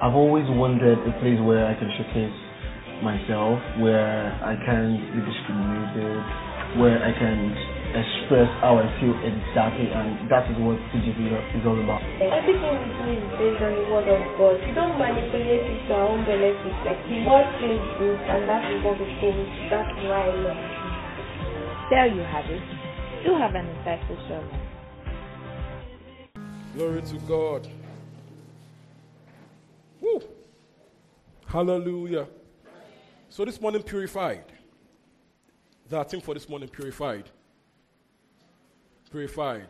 I've always wanted a place where I can showcase myself, where I can be discriminated, where I can express how I feel exactly, and that is what TGC is all about. Everything we do is based on the word of God. We don't manipulate it to our own benefit. Like the word feels good, and that is what we think. That's why I love it. There you have it. You have an insightful sermon. Glory to God. Woo. Hallelujah. So this morning, purified. That thing for this morning, purified. Purified.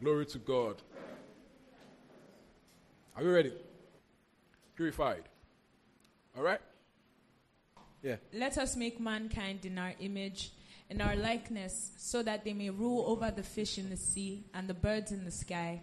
Glory to God. Are you ready? Purified. All right? Yeah. Let us make mankind in our image, in our likeness, so that they may rule over the fish in the sea and the birds in the sky,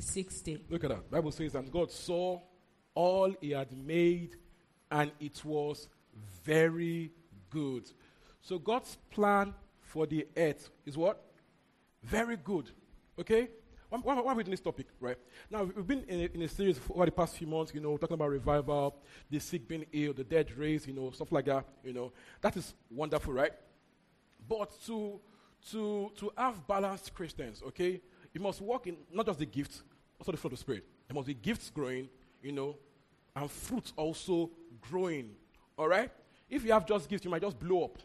the sixth day. Look at that. Bible says, and God saw all he had made, and it was very good. So God's plan for the earth is what? Very good. Okay? Why, why, why are we doing this topic, right? Now, we've been in a, in a, series over the past few months, you know, talking about revival, the sick being healed, the dead raised, you know, stuff like that, you know. That is wonderful, right? But to, to, to have balanced Christians, okay, you must walk in not just the gifts, also the fruit of the Spirit. There must be gifts growing, you know, and fruits also growing, all right? If you have just gifts, you might just blow up.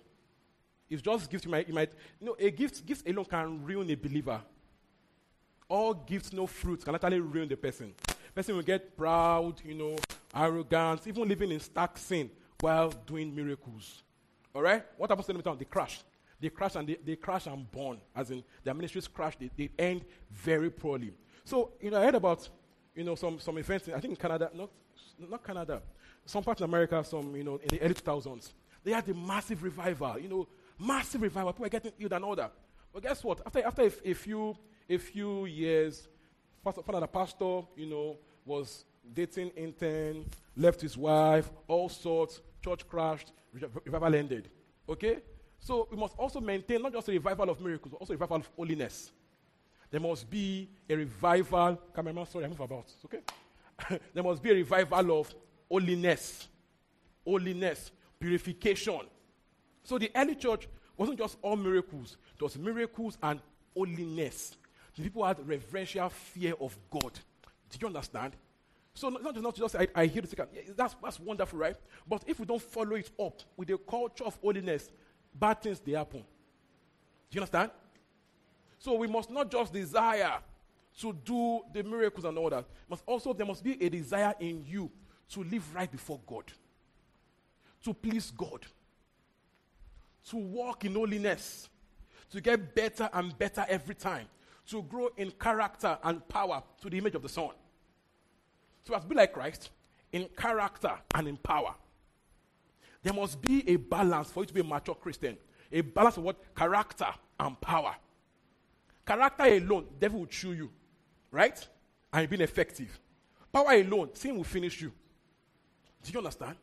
If just gifts, you might, you might, you know, a gift, gift alone can ruin a believer all gifts, no fruit can actually ruin the person. Person will get proud, you know, arrogant, even living in stark sin while doing miracles. All right? What happens to them? They crash. They crash and they, they crash and burn. As in, their ministries crash. They, they end very poorly. So, you know, I heard about, you know, some, some events, in, I think in Canada, not, not Canada, some parts in America, some, you know, in the early 2000s. They had a massive revival, you know, massive revival. People were getting healed and all that. But guess what? After, after a, a few a few years, found the pastor, you know, was dating intern, left his wife, all sorts, church crashed, revival ended. Okay? So we must also maintain not just a revival of miracles, but also a revival of holiness. There must be a revival. Cameraman, sorry, I move about. Okay? there must be a revival of holiness. Holiness, purification. So the early church wasn't just all miracles, it was miracles and holiness. The people had reverential fear of God. Did you understand? So not just, not just I, I hear the second. That's, that's wonderful, right? But if we don't follow it up with a culture of holiness, bad things they happen. Do you understand? So we must not just desire to do the miracles and all that. Must also there must be a desire in you to live right before God, to please God, to walk in holiness, to get better and better every time to grow in character and power to the image of the Son. So, as be like Christ in character and in power. There must be a balance for you to be a mature Christian. A balance of what? Character and power. Character alone, devil will chew you, right? And being effective. Power alone, sin will finish you. Do you understand?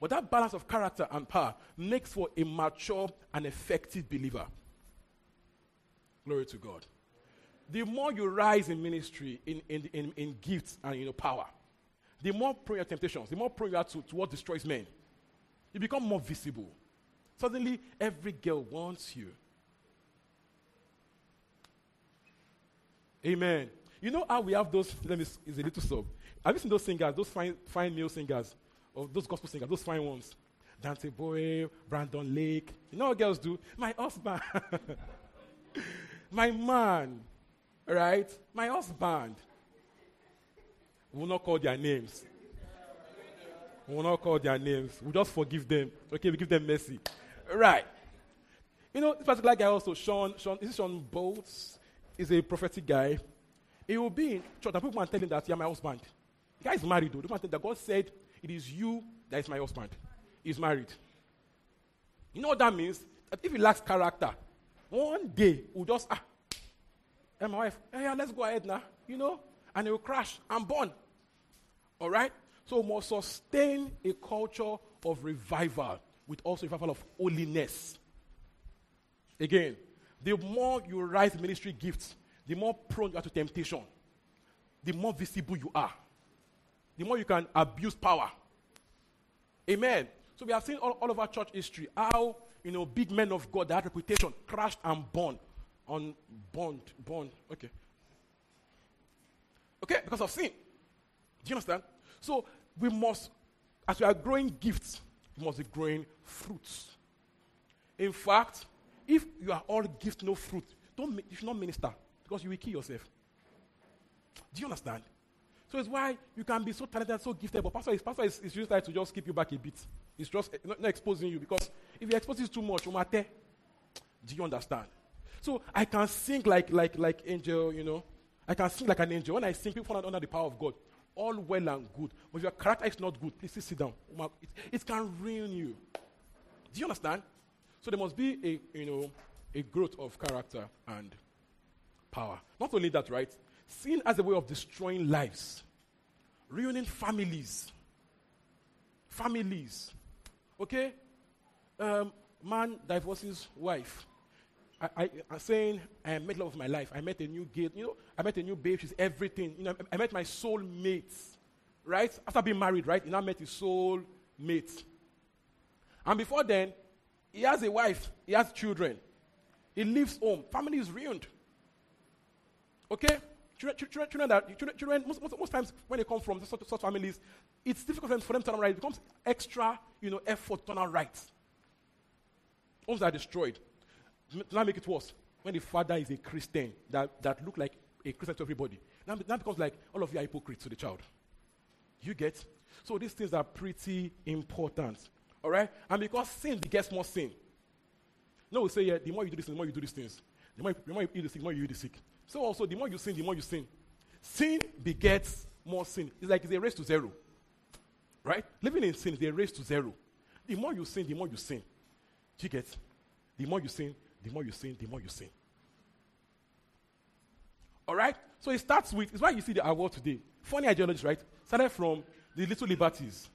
But that balance of character and power makes for a mature and effective believer. Glory to God. The more you rise in ministry, in, in, in, in gifts and you know, power, the more prone your temptations, the more prone you are to, to what destroys men. You become more visible. Suddenly, every girl wants you. Amen. You know how we have those, let me, is a little sub. Have you seen those singers, those fine, fine male singers, or those gospel singers, those fine ones? Dante Bowe, Brandon Lake. You know what girls do? My husband. My man. Right? My husband. We will not call their names. We will not call their names. We just forgive them. Okay, we give them mercy. Right. You know, this particular guy also, Sean, Sean, is Shawn Bolz? Is a prophetic guy. He will be in church and people are telling that you're my husband. The guy is married though. The that God said, It is you that is my husband. He's married. You know what that means? That if he lacks character, one day we'll just ah, and my wife, hey, yeah, let's go ahead now, you know, and he will crash and burn. All right? So we must sustain a culture of revival with also revival of holiness. Again, the more you rise ministry gifts, the more prone you are to temptation, the more visible you are, the more you can abuse power. Amen. So we have seen all, all our church history how you know big men of God that had reputation crashed and burned on bond bond. Okay. Okay, because of sin. Do you understand? So we must, as we are growing gifts, we must be growing fruits. In fact, if you are all gift no fruit, don't you should not minister because you will kill yourself. Do you understand? So it's why you can be so talented, so gifted, but pastor is pastor is, is just trying to just keep you back a bit. It's just eh, not, not exposing you because if you expose too much, you matter. Do you understand? So I can sing like like like angel, you know. I can sing like an angel. When I sing, people fall under the power of God. All well and good. But if your character is not good, please sit down. It, it can ruin you. Do you understand? So there must be a you know a growth of character and power. Not only that, right? Sin as a way of destroying lives, ruining families. Families. Okay? Um, man divorces wife. I, I, am saying I met love of my life. I met a new gate. You know, I met a new babe. She's everything. You know, I met my soul mate. Right? After being married, right? He now met his soul mate. And before then, he has a wife. He has children. He leaves home. Family is ruined. Okay? Children, children, children, that, children, children most, most, most, times when they come from such, such families, it's difficult for them to turn right. It becomes extra, you know, effort to turn right. Homes are destroyed now make it worse, when the father is a Christian that, that look like a Christian to everybody, now, now becomes like all of you are hypocrites to the child. You get? So these things are pretty important. All right? And because sin begets more sin. No, we say, yeah, the more you do this, the more you do these things. The more, the more you eat the sick, the more you eat the sick. So also, the more you sin, the more you sin. Sin begets more sin. It's like it's a race to zero. Right? Living in sin is a race to zero. The more you sin, the more you sin. Do you get? The more you sin, the more you sin, the more you sin. All right? So it starts with, it's why you see the award today. Funny ideologies, right? Started from the little liberties.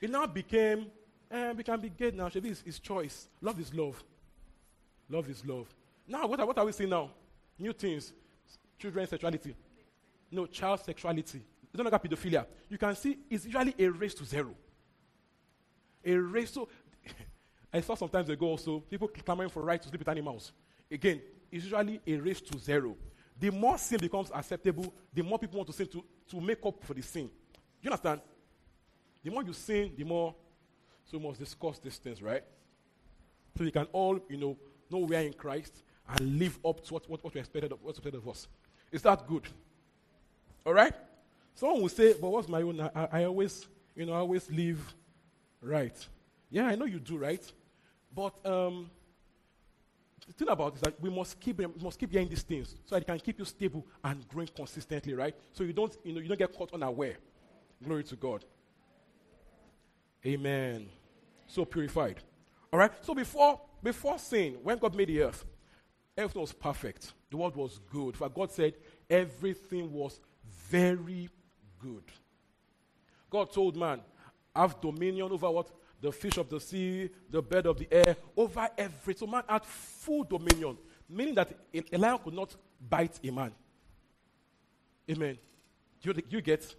It now became, eh, we can be gay now. Shabi is, is choice. Love is love. Love is love. Now, what are, what are we seeing now? New things. Children's sexuality. No, child sexuality. It's no longer pedophilia. You can see it's usually a race to zero. A race. So I saw some times ago also people clamoring for right to sleep with animals. Again, it's usually a race to zero. The more sin becomes acceptable, the more people want to sin to, to make up for the sin. You understand? The more you sin, the more. So we must discuss these things, right? So we can all, you know, know we are in Christ and live up to what, what, what we expected of, what's expected of us. Is that good? All right? Someone will say, but what's my own? I, I always, you know, I always live right. Yeah, I know you do, right? But um, the thing about is that we must keep we must keep hearing these things so it can keep you stable and growing consistently, right? So you don't you know you don't get caught unaware. Glory to God. Amen. So purified. All right. So before before sin, when God made the earth, everything was perfect. The world was good. For God said everything was very good. God told man, have dominion over what? The fish of the sea, the bird of the air, over every. So man had full dominion, meaning that a lion could not bite a man. Amen. You, you get?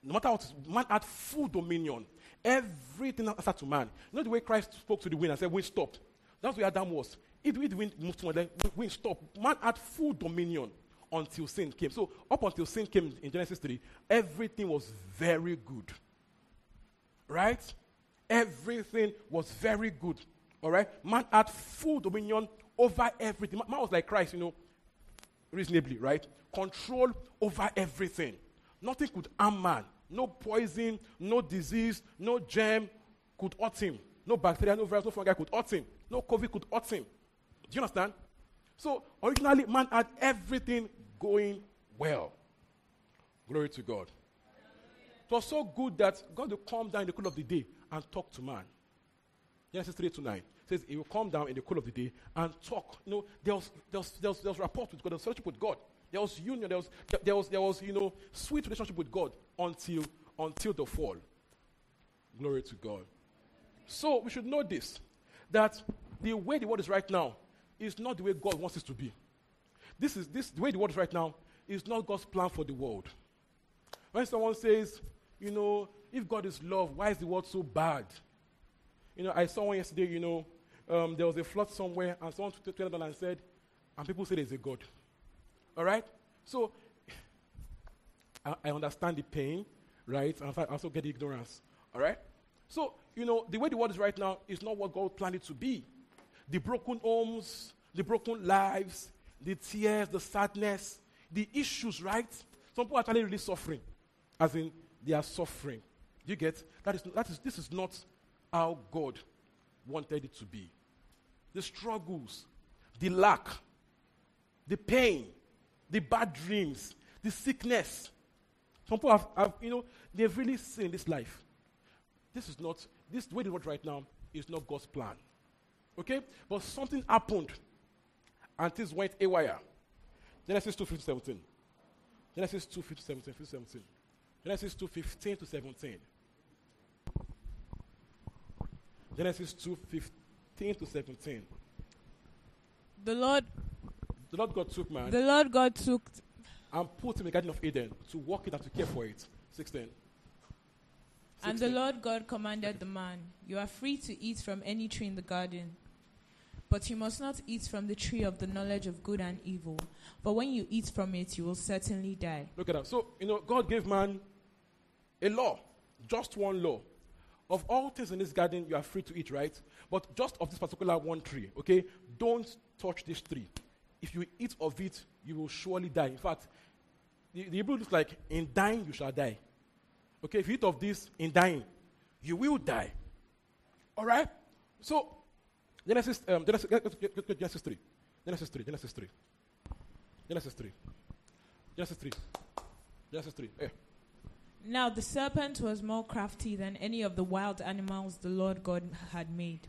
No matter what, man had full dominion. Everything answered to man. You know the way Christ spoke to the wind and said, Wind stop. That's where Adam was. If the wind moved to the wind stop. Man had full dominion until sin came. So up until sin came in Genesis 3, everything was very good. Right? Everything was very good. All right? Man had full dominion over everything. Man was like Christ, you know, reasonably, right? Control over everything. Nothing could harm man. No poison, no disease, no germ could hurt him. No bacteria, no virus, no fungi could hurt him. No COVID could hurt him. Do you understand? So originally, man had everything going well. Glory to God. It was so good that God will come down in the cool of the day and talk to man. Genesis 3 to 9 says he will come down in the cool of the day and talk. You know, there was, there was, there was, there was rapport with God, there was fellowship with God. There was union, there was, there was, there was, you know, sweet relationship with God until, until the fall. Glory to God. So we should know this, that the way the world is right now is not the way God wants it to be. This is this the way the world is right now is not God's plan for the world. When someone says, you know, if God is love, why is the world so bad? You know, I saw one yesterday, you know, um, there was a flood somewhere, and someone told them and said, and people say there's a God. All right? So, I, I understand the pain, right? And I also get the ignorance. All right? So, you know, the way the world is right now is not what God planned it to be. The broken homes, the broken lives, the tears, the sadness, the issues, right? Some people are actually really suffering. As in, they are suffering. You get? That is, that is, this is not how God wanted it to be. The struggles, the lack, the pain, the bad dreams, the sickness. Some people have, have you know, they've really seen this life. This is not, this way they work right now is not God's plan. Okay? But something happened and things went awry. Genesis 2 15, 17. Genesis 2 15, 17, 15, 17. Genesis 2 15 to 17. Genesis 2 15 to 17. The Lord, The Lord God took man the Lord God took, and put him in the Garden of Eden to walk it and to care for it. 16. and the Lord God commanded the man, You are free to eat from any tree in the garden, but you must not eat from the tree of the knowledge of good and evil. For when you eat from it, you will certainly die. Look at that. So, you know, God gave man a law, just one law. Of all things in this garden, you are free to eat, right? But just of this particular one tree, okay? Don't touch this tree. If you eat of it, you will surely die. In fact, the, the Hebrew looks like, in dying, you shall die. Okay, if you eat of this, in dying, you will die. All right? So, Genesis, um, Genesis, Genesis 3. Genesis 3, Genesis 3. Genesis 3. Genesis 3. Genesis 3. Eh. Now the serpent was more crafty than any of the wild animals the Lord God had made.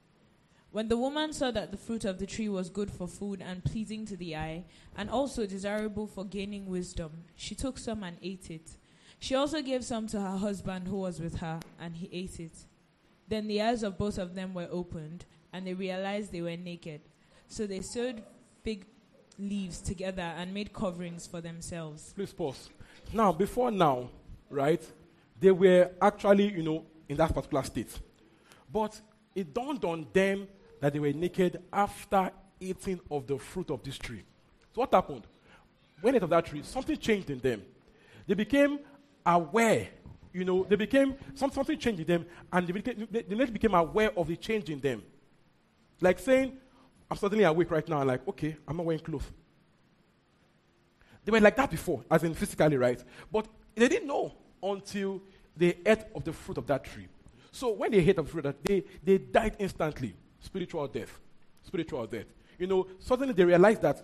When the woman saw that the fruit of the tree was good for food and pleasing to the eye, and also desirable for gaining wisdom, she took some and ate it. She also gave some to her husband who was with her, and he ate it. Then the eyes of both of them were opened, and they realized they were naked. So they sewed fig leaves together and made coverings for themselves. Please pause. Now, before now, right, they were actually, you know, in that particular state. But it dawned on them that they were naked after eating of the fruit of this tree. So what happened? When they ate of that tree, something changed in them. They became aware. You know, they became some, something changed in them, and they, became, they, they became aware of the change in them. Like saying, I'm suddenly awake right now, like, okay, I'm not wearing clothes. They were like that before, as in physically, right? But they didn't know until they ate of the fruit of that tree. So when they ate of the fruit, that they, they died instantly. Spiritual death. Spiritual death. You know, suddenly they realized that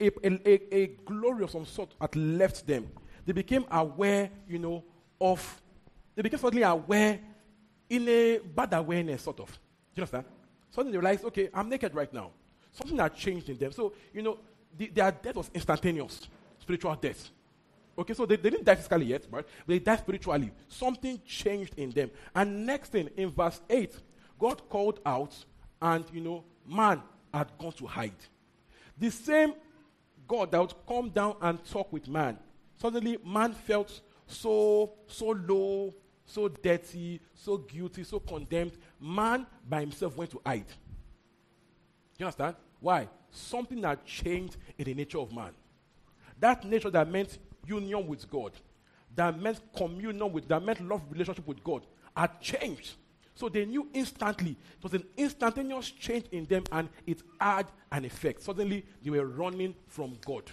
a, a, a, glory of some sort had left them. They became aware, you know, of, they became suddenly aware in a bad awareness, sort of. Do you understand? Suddenly they realized, okay, I'm naked right now. Something had changed in them. So, you know, the, their death was instantaneous, spiritual death. Okay, so they, they didn't die physically yet? But they died spiritually. Something changed in them. And next thing, in verse 8, God called out, and, you know, man had gone to hide. The same God that would come down and talk with man, suddenly man felt so, so low, so dirty, so guilty, so condemned. Man by himself went to hide. You understand? Why? Something had changed in the nature of man. That nature that meant union with God, that meant communion with, that meant love relationship with God, had changed. So they knew instantly. It was an instantaneous change in them and it had an effect. Suddenly they were running from God.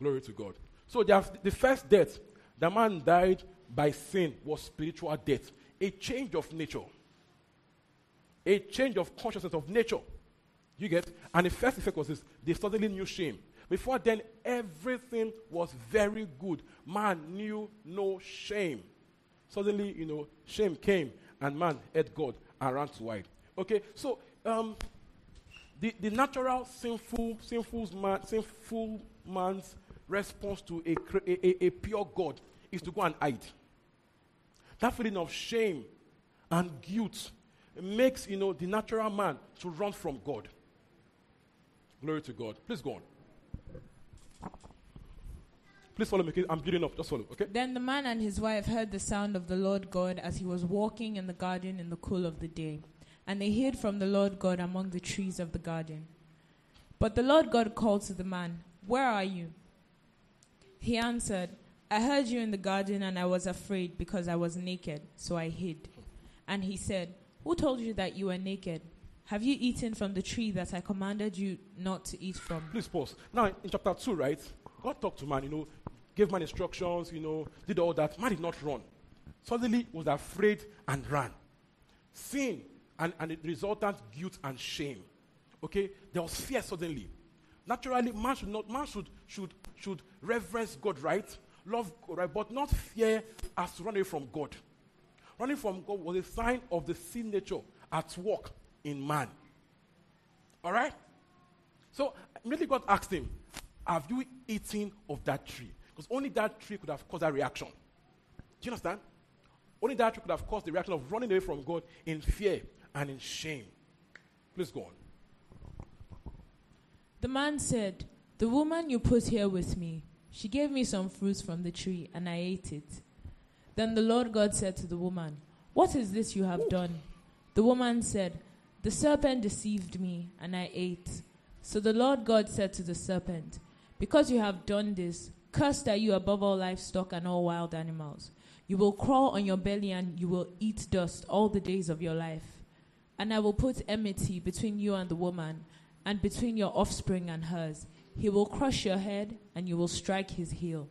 Glory to God. So the first death, the man died by sin, was spiritual death. A change of nature. A change of consciousness of nature. You get? And the first effect was this they suddenly knew shame. Before then, everything was very good. Man knew no shame. Suddenly, you know, shame came and man ate God and ran to hide. Okay, so um, the, the natural sinful, sinful, man, sinful man's response to a, a, a pure God is to go and hide. That feeling of shame and guilt makes, you know, the natural man to run from God. Glory to God. Please go on. Please follow me. I'm building up. Just follow, okay? Then the man and his wife heard the sound of the Lord God as he was walking in the garden in the cool of the day. And they hid from the Lord God among the trees of the garden. But the Lord God called to the man, Where are you? He answered, I heard you in the garden, and I was afraid because I was naked, so I hid. And he said, Who told you that you were naked? Have you eaten from the tree that I commanded you not to eat from? Please pause. Now, in chapter 2, right? God talked to man, you know, gave man instructions, you know, did all that. Man did not run. Suddenly was afraid and ran. Sin and, and the resultant guilt and shame. Okay? There was fear suddenly. Naturally, man should not man should should should reverence God, right? Love God, right? But not fear as to run away from God. Running from God was a sign of the sin nature at work in man. Alright? So immediately God asked him, Have you eaten of that tree? Because only that tree could have caused that reaction. Do you understand? Only that tree could have caused the reaction of running away from God in fear and in shame. Please go on. The man said, The woman you put here with me, she gave me some fruits from the tree, and I ate it. Then the Lord God said to the woman, What is this you have done? The woman said, The serpent deceived me, and I ate. So the Lord God said to the serpent, Because you have done this, Cursed are you above all livestock and all wild animals. You will crawl on your belly and you will eat dust all the days of your life. And I will put enmity between you and the woman, and between your offspring and hers. He will crush your head, and you will strike his heel.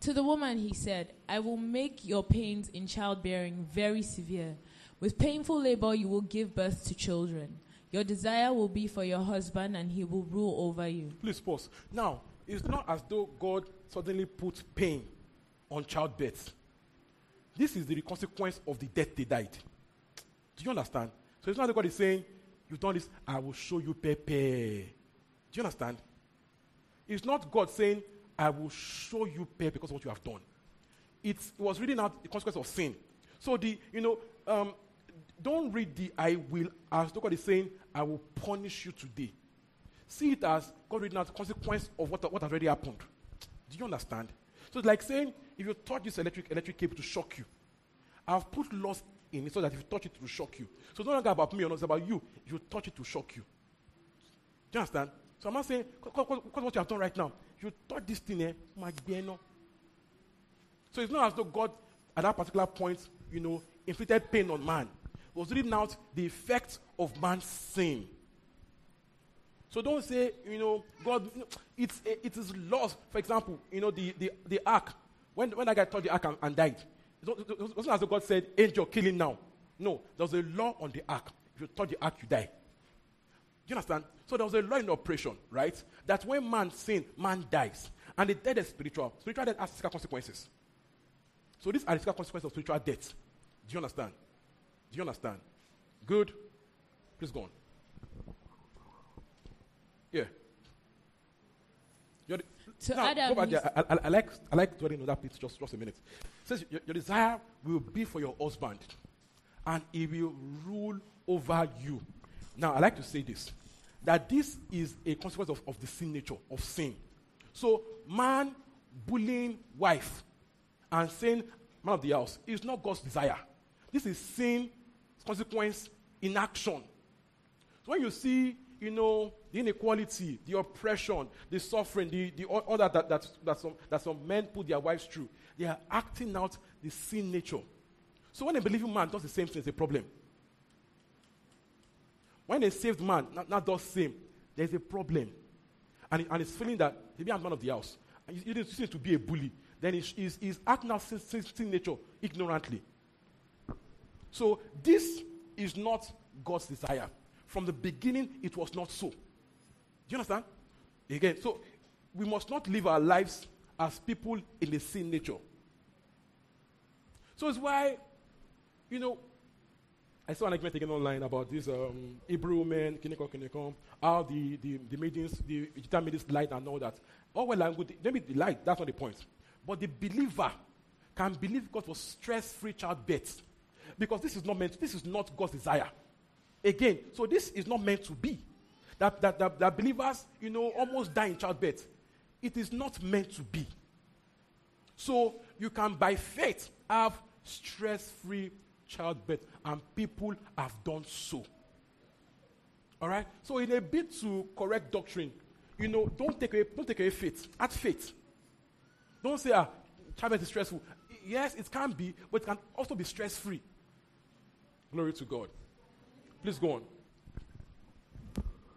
To the woman he said, I will make your pains in childbearing very severe. With painful labor you will give birth to children. Your desire will be for your husband, and he will rule over you. Please pause. Now, it's not as though God suddenly put pain on childbirth. This is the consequence of the death they died. Do you understand? So it's not that God is saying, You've done this, I will show you Pepe. Do you understand? It's not God saying, I will show you pay because of what you have done. It's, it was reading out the consequence of sin. So the, you know, um, don't read the I will as though God is saying, I will punish you today. See it as God reading out consequence of what, what has already happened. Do you understand? So it's like saying, if you touch this electric electric cable to shock you, I've put laws in it so that if you touch it, it will shock you. So it's no longer about me or not, it's about you. If you touch it, to shock you. Do you understand? So I'm not saying, because what you have done right now, you touch this thing, eh, no. So it's not as though God, at that particular point, you know, inflicted pain on man. It was reading out the effect of man's sin. So don't say, you know, God, it's, it is lost. For example, you know, the, the, the ark, when, when that guy touched the ark and, and died, it wasn't as though God said, Angel, kill him now. No, there was a law on the ark. If you touch the ark, you die. Do you understand? So there was a law in operation, right? That when man sin, man dies. And the death is spiritual. Spiritual death has physical consequences. So these are the physical consequences of spiritual death. Do you understand? Do you understand? Good. Please go on. Yeah. Your, now, Adam. I, I, I like I like dwelling on that place just, just a minute. It says your, your desire will be for your husband, and he will rule over you. Now I like to say this that this is a consequence of, of the sin nature of sin. So man bullying wife and saying man of the house is not God's desire. This is sin consequence in action. So when you see, you know, the inequality, the oppression, the suffering, the, the all, that, that, that, that, some, that some men put their wives through, they are acting out the sin nature. So when a believing man does the same thing, it's a problem. When a saved man not, not does same, there's a problem. And, and he's feeling that maybe I'm man of the house. And he, he seems to be a bully. Then he's, he's, he's acting out sin, sin, sin nature ignorantly. So this is not God's desire. From the beginning, it was not so. Do you understand? Again, so we must not live our lives as people in the sin nature. So it's why, you know, I saw an argument taken online about this um, Hebrew women, Kineko Kineko, how the, the, the maidens, the Egyptian maidens light and all that. Oh, well and good. Maybe the light, that's not the point. But the believer can believe God for stress-free childbirth. Because this is not meant, this is not God's desire. Again, so this is not meant to be. That, that, that, that believers, you know, almost die in childbirth. It is not meant to be. So you can, by faith, have stress-free childbirth, and people have done so. All right. So in a bid to correct doctrine, you know, don't take away, don't take away faith. Add faith. Don't say, ah, childbirth is stressful. Yes, it can be, but it can also be stress-free. Glory to God. Please go on.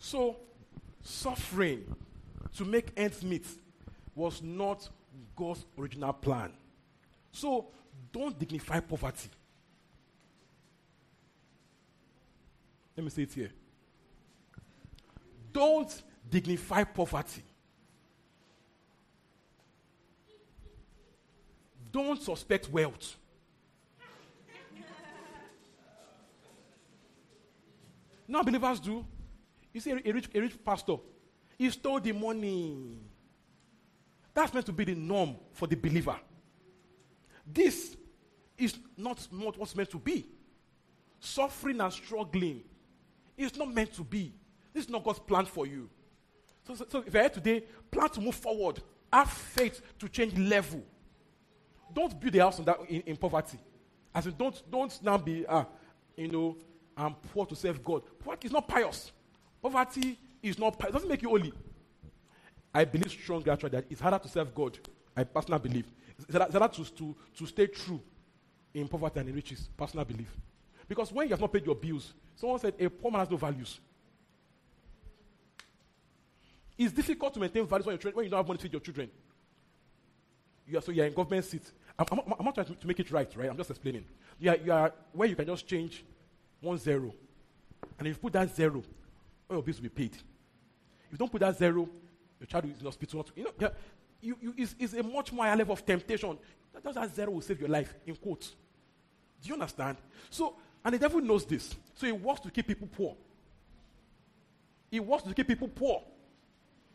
So, suffering to make ends meet was not God's original plan. So, don't dignify poverty. Let me say it here. Don't dignify poverty. Don't suspect wealth. Now believers do. You see, a, rich, a rich pastor, he stole the money. That's meant to be the norm for the believer. This is not, not what's meant to be. Suffering and struggling is not meant to be. This is not God's plan for you. So, so, so if you're here today, plan to move forward. Have faith to change level. Don't build a house in, that, in, in poverty. As in, don't, don't now be, ah, you know, I'm poor to serve God. Poverty is not pious. Poverty is not. It doesn't make you holy. I believe strongly actually that it's harder to serve God. I personally believe. It's harder, to, to, to stay true in poverty and in riches. Personal belief. Because when you have not paid your bills, someone said a poor man has no values. It's difficult to maintain values when, when you don't have money to feed your children. You are, so you're in government seat. I'm, I'm, I'm not trying to, to make it right, right? I'm just explaining. You are, you are where you can just change one zero. And if you put that zero, all your bills will be paid. If you don't put that zero, your child is in hospital. You know, yeah, you, you, it's, it's a much more higher level of temptation. That, that zero will save your life, in quotes. Do you understand? So, and the devil knows this. So he wants to keep people poor. He wants to keep people poor.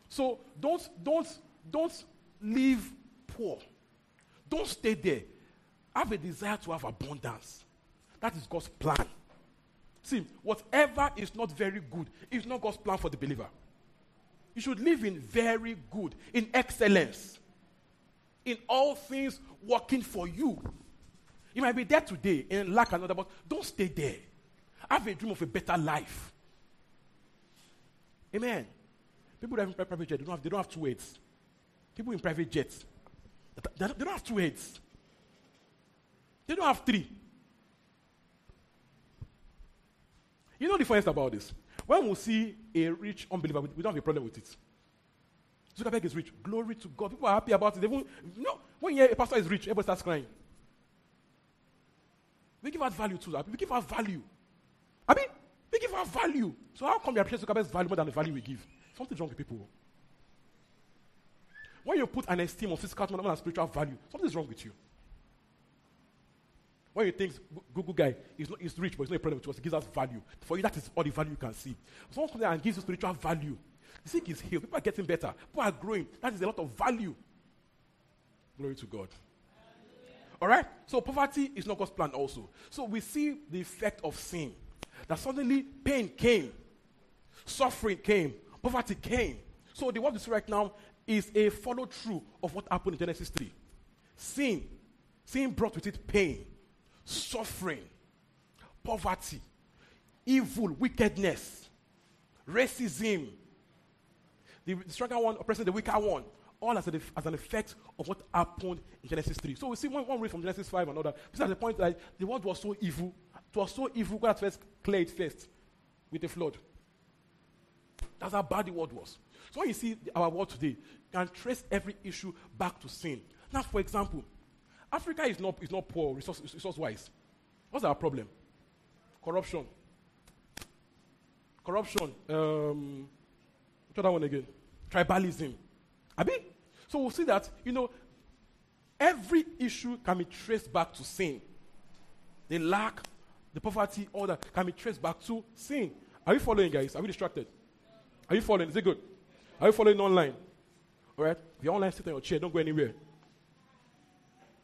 So don't, don't, don't live poor. Don't stay there. Have a desire to have abundance. That is God's plan. See, whatever is not very good is not God's plan for the believer. You should live in very good, in excellence, in all things working for you. You might be there today and lack another, but don't stay there. Have a dream of a better life. Amen. People that have private jets, they don't have, they don't have two heads. People in private jets, they don't have two heads. They don't have three. You know the funniest about this? When we see a rich unbeliever, we don't have a problem with it. Zuckerberg is rich. Glory to God. People are happy about it. Won't, you know, when you hear a pastor is rich, everybody starts crying. We give out value to that. We give out value. I mean, we give out value. So how come you appreciate Zuckerberg's value more than the value we give? Something's wrong with people. When you put an esteem on physical more than spiritual value, something's wrong with you. When you think Google guy is, not, is rich, but it's not a problem to us, it gives us value. For you, that is all the value you can see. Someone comes there and gives you spiritual value. The sick is healed. People are getting better. People are growing. That is a lot of value. Glory to God. All right? So poverty is not God's plan also. So we see the effect of sin. That suddenly pain came, suffering came, poverty came. So the we see right now is a follow through of what happened in Genesis 3. Sin. Sin brought with it pain suffering, poverty, evil, wickedness, racism, the, stronger one oppressing the weaker one, all as, a, as, an effect of what happened in Genesis 3. So we see one, one read from Genesis 5 and other. This is the point that the world was so evil. It was so evil, God first cleared first with the flood. That's how bad the world was. So when you see our world today, you can trace every issue back to sin. Now, for example, Africa is not, is not poor resource, resource wise. What's our problem? Corruption. Corruption. Um, what's that one again? Tribalism. Abi? So we'll see that, you know, every issue can be traced back to sin. The lack, the poverty, all that can be traced back to sin. Are you following, guys? Are we distracted? Are you following? Is it good? Are you following online? All right? If you're online, sit on your chair. Don't go anywhere.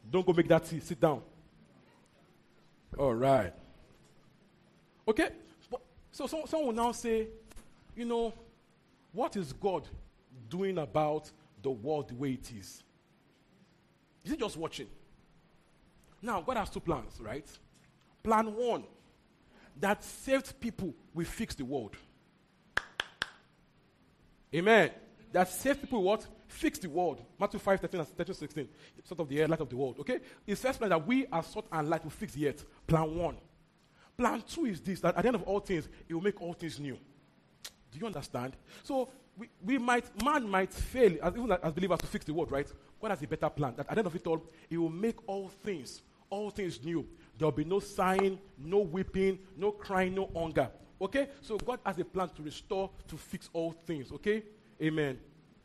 Don't go make that tea. Sit down. All right. Okay? So, so someone will now say, you know, what is God doing about the world the way it is? Is he just watching? Now, God has two plans, right? Plan one, that saved people will fix the world. Amen. That saved people what? fix the world. Matthew 5, 13 and 13, 16. Sort of the air, light of the world. Okay? His first plan that we are salt and light will fix the earth. Plan one. Plan two is this that at the end of all things, it will make all things new. Do you understand? So we, we might, man might fail as even as believers to fix the world, right? God has a better plan. That at the end of it all, it will make all things, all things new. There will be no sighing, no weeping, no crying, no hunger. Okay? So God has a plan to restore, to fix all things. Okay? Amen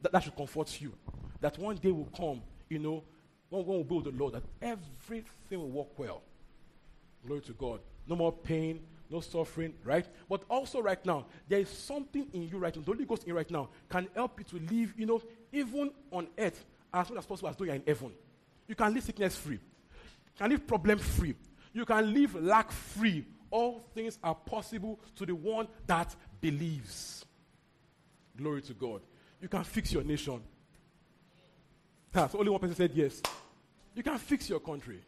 that, that should comfort you. That one day will come, you know, one, one will with the Lord, that everything will work well. Glory to God. No more pain, no suffering, right? But also right now, there is something in you right now. The Holy Ghost in right now can help you to live, you know, even on earth as much as possible as though you're in heaven. You can live sickness free. You can live problem free. You can live lack free. All things are possible to the one that believes. Glory to God. You can fix your nation. Ah, so only one person said yes. You can fix your country.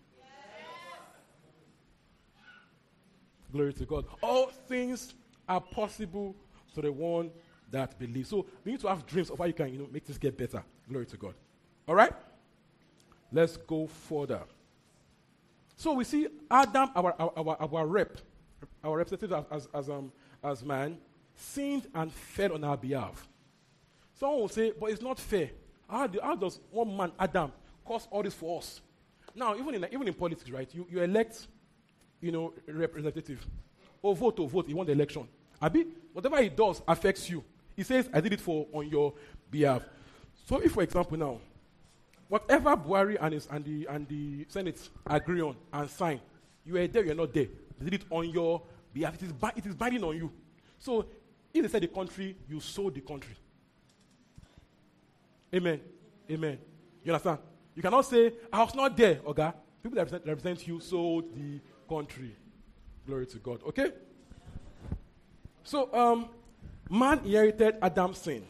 Glory to God. All things are possible to the one that believes. So we need to have dreams of how you can, you know, make this get better. Glory to God. All right? Let's go further. So we see Adam, our, our, our, our rep, our representative as, as, um, as man, sinned and fell on our behalf. Someone will say, but it's not fair. How, do, how does one man, Adam, cause all this for us? Now, even in, even in politics, right, you, you elect, you know, representative. Or vote or vote, he won the election. Abi, whatever he does affects you. He says, I did it for on your behalf. So if, for example, now, whatever Buhari and, his, and, the, and the Senate agree on and sign, you are there, you are not there. They did it on your behalf. It is, it is binding on you. So if they say the country, you sold the country. Amen. Amen. You understand? You cannot say, I was not there, okay? People that represent, represent you sold the country. Glory to God. Okay? So, um, man inherited Adam's sin.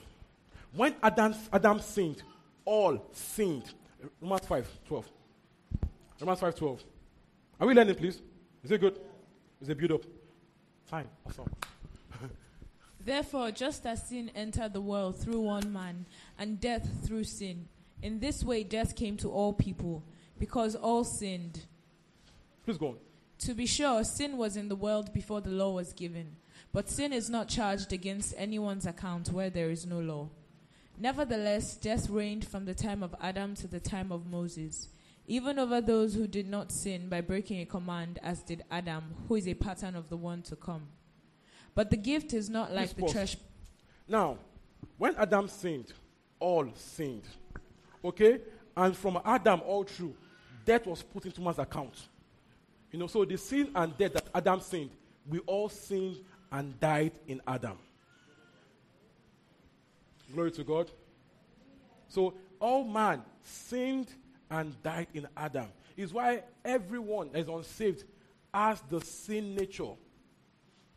When Adam, Adam sinned, all sinned. Romans 5 12. Romans 5 12. Are we learning, please? Is it good? Is it build up? Fine. Awesome. Therefore, just as sin entered the world through one man, and death through sin, in this way death came to all people, because all sinned. Please go on. To be sure, sin was in the world before the law was given, but sin is not charged against anyone's account where there is no law. Nevertheless, death reigned from the time of Adam to the time of Moses, even over those who did not sin by breaking a command, as did Adam, who is a pattern of the one to come. But the gift is not like the trash. Now, when Adam sinned, all sinned. Okay? And from Adam all through, death was put into man's account. You know, so the sin and death that Adam sinned, we all sinned and died in Adam. Glory to God. So all man sinned and died in Adam. Is why everyone that is unsaved has the sin nature.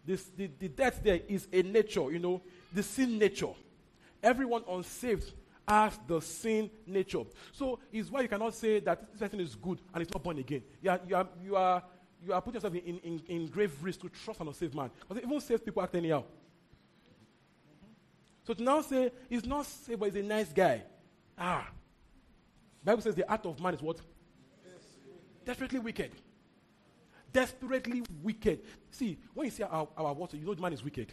This, the, the death there is a nature, you know, the sin nature. Everyone unsaved has the sin nature. So it's why you cannot say that this person is good and it's not born again. You are, you are, you are, you are putting yourself in, in, in grave risk to trust an unsaved man. Because even saved people act anyhow. So to now say he's not saved, but he's a nice guy. Ah. Bible says the heart of man is what? Desperately wicked. Desperately wicked. See, when you see our, our water, you know the man is wicked.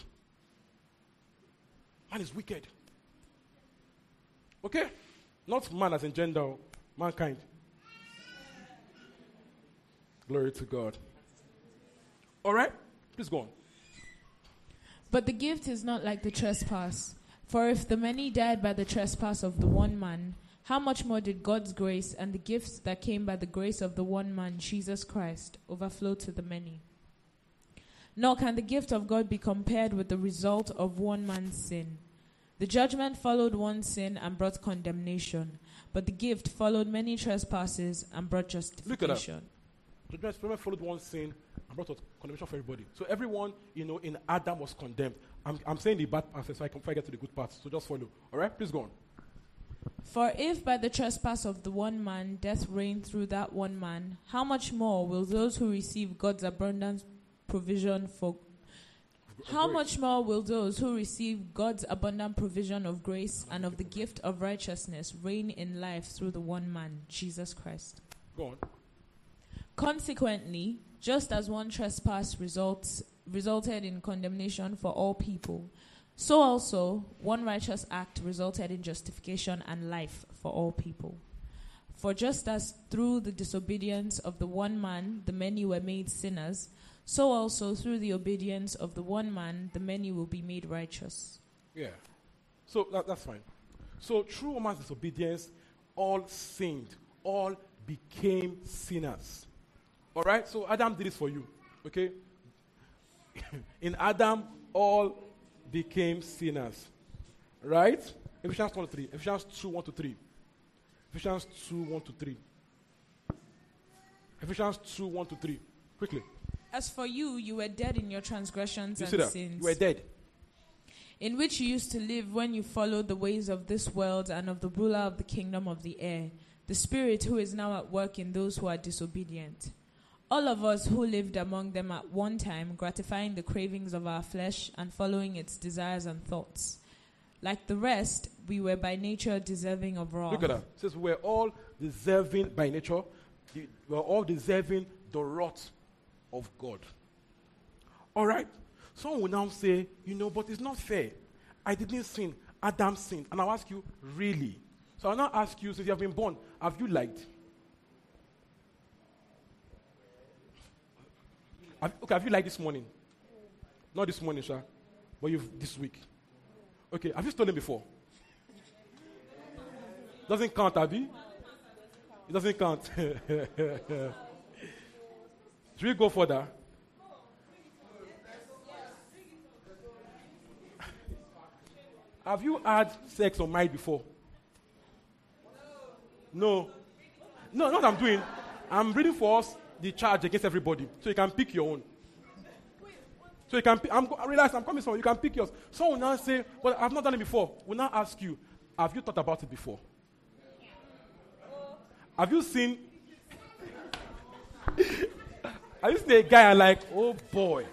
Man is wicked. Okay? Not man as in gender, oh, mankind. Glory to God. All right? Please go on. But the gift is not like the trespass. For if the many died by the trespass of the one man, how much more did God's grace and the gifts that came by the grace of the one man, Jesus Christ, overflow to the many? Nor can the gift of God be compared with the result of one man's sin. The judgment followed one sin and brought condemnation, but the gift followed many trespasses and brought justification. Look at that. Judgment followed one sin and brought condemnation for everybody. So everyone, you know, in Adam was condemned. I'm, I'm saying the bad part so I can get to the good parts. So just follow. All right? Please go on. For if by the trespass of the one man death reigned through that one man, how much more will those who receive God's abundant provision for how much more will those who receive God's abundant provision of grace and of the gift of righteousness reign in life through the one man, Jesus Christ? Go on. Consequently, just as one trespass results resulted in condemnation for all people, so also one righteous act resulted in justification and life for all people. For just as through the disobedience of the one man the many were made sinners, so also through the obedience of the one man the many will be made righteous. Yeah. So that, that's fine. So through woman's disobedience, all sinned, all became sinners. All right? So Adam did this for you. Okay? In Adam, all became sinners. Right? Ephesians 1 to 3. Ephesians 2 1 to 3. Ephesians 2 1 to 3. Ephesians 2 1 to 3. Quickly. As for you, you were dead in your transgressions You and sins. You were dead. in which you used to live when you followed the ways of this world and of the ruler of the kingdom of the air, the Spirit who is now at work in those who are disobedient. All of us who lived among them at one time, gratifying the cravings of our flesh and following its desires and thoughts. Like the rest, we were by nature deserving of wrath. Look at that. Says we're all deserving by nature. We're all deserving the wrath of God. All right. Some will now say, you know, but it's not fair. I didn't sin. Adam sinned. And I'll ask you, really? So I'll now ask you, since you have been born, have you lied? Have, okay, have you lied this morning? Not this morning, sir, but you've this week. Okay, have you stolen before? Doesn't count, Abby. It doesn't count. Should we go further? Have you had sex on mind before? No. No, not what I'm doing. I'm reading for us the charge against everybody. So you can pick your own. So you can pick, I'm, I realize I'm coming from, you can pick yours. Some will now say, well, I've not done it before. We'll now ask you, have you thought about it before? Have you seen? I you to a guy and like, oh boy,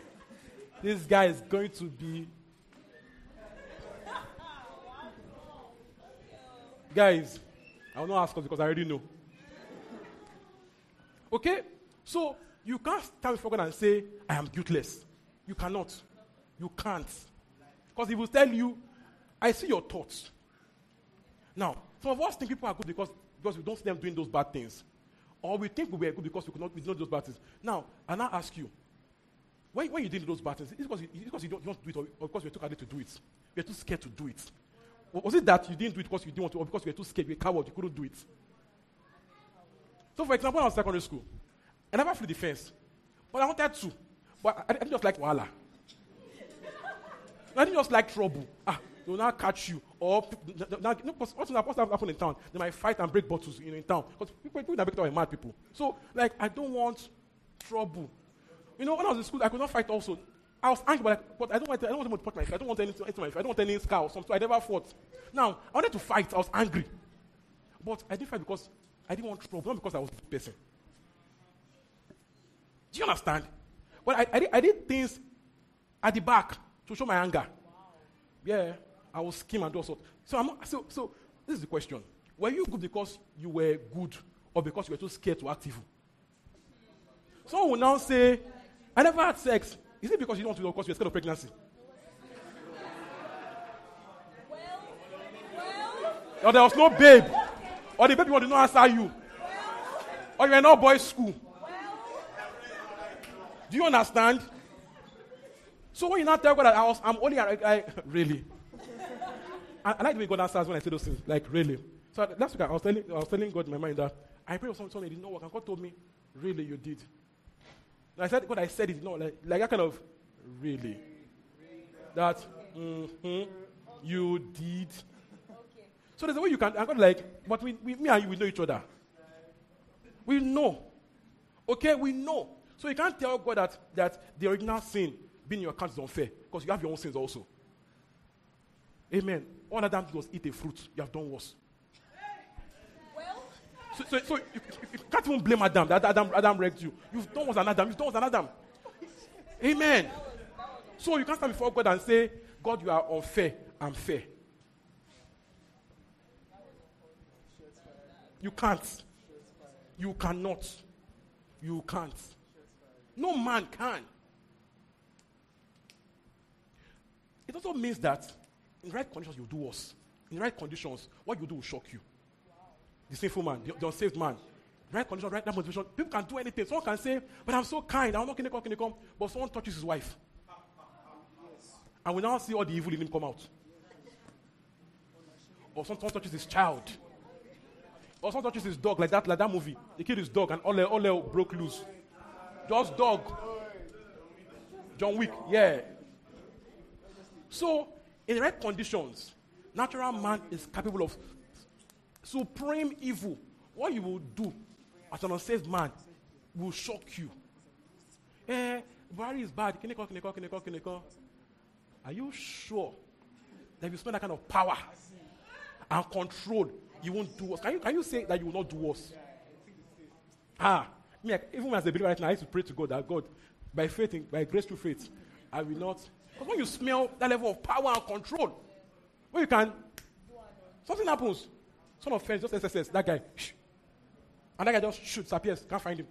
this guy is going to be. Guys, I will not ask us because I already know. Okay? So you can't stand before God and say, I am guiltless. You cannot. You can't. Because he will tell you, I see your thoughts. Now, some of us think people are good because, because we don't see them doing those bad things. Or we think we were good because we could not we do those bad things. Now, I now ask you, when you did those bad things, is it because you, because you don't, you don't do it or, because you were too scared to do it? You were too scared to do it. Was it that you didn't do it because you didn't want to, or because you were too scared, you were coward, you couldn't do it? So, for example, I was in secondary school, I never flew the fence, but I wanted to. But I, I didn't just like wala. I didn't just like trouble. Ah, they will now catch you. Or now, what's, what's happen in town? They might fight and break bottles you know, in town. Because people, people that break are mad people. So, like, I don't want trouble. You know, when I was in school, I could not fight also. I was angry, but, like, but I don't want I don't want to touch my face. I don't want anything to my face. I don't want any scar or something. So I never fought. Now, I wanted to fight. I was angry. But I didn't fight because I didn't want trouble, not because I was a person. Do you understand? But I, I, did, I did things at the back to show my anger. Yeah, I was scheme and do all sorts. So, I'm, so, so this is the question. Were you good because you were good or because you were too scared to act evil? Someone will now say, I never had sex. Is it because you don't want to because you're scared of pregnancy? Or there was no babe. Or the baby did not answer you. Or you were not boys' school. Do you understand? So when you now tell God that I was, I'm only, I, really. I, I, like the way God answers when I say those things. Like, really. So last week I was telling, I was telling God in my mind that I prayed for something, something did not work. And God told me, really, you did. And I said, God, I said it, no, like, like that kind of, really. That, mm-hmm, you did. So there's a way you can, I'm like, but we, we, me and you, we know each other. We know. Okay, we know. So you can't tell God that, that the original sin being in your account is unfair because you have your own sins also. Amen. All Adam did was eat a fruit. You have done worse. So, so, so you, you, can't even blame Adam that Adam, Adam wrecked you. You've done worse than Adam. You've done worse than Adam. Amen. So you can't stand before God and say, God, you are unfair. I'm fair. You can't. You cannot. You can't. No man can. It also means that in right conditions, you do worse. In right conditions, what you do will shock you. The sinful man, the, the unsaved man. Right condition, right motivation. People can do anything. Someone can say, but I'm so kind. I'm not going to come, But someone touches his wife. And we now see all the evil in him come out. Or someone touches his child. Or someone touches his dog, like that, like that movie. They killed his dog and all, all, all broke loose. Just dog. John Wick, yeah. So, in the right conditions, natural man is capable of supreme evil. What you will do as an unsaved man will shock you. Eh, Buhari is bad. Kineko, kineko, kineko, kineko. Are you sure that if you spend that kind of power and control, you won't do worse? Can you, can you say that you will not do worse? Ah, even as a believer right now, I used to pray to God that God, by faith, in, by grace through faith, I will not. Because when you smell that level of power and control, when you can, something happens. Some of friends just SSS, that guy, shh. and that guy just shoots, appears, can't find him.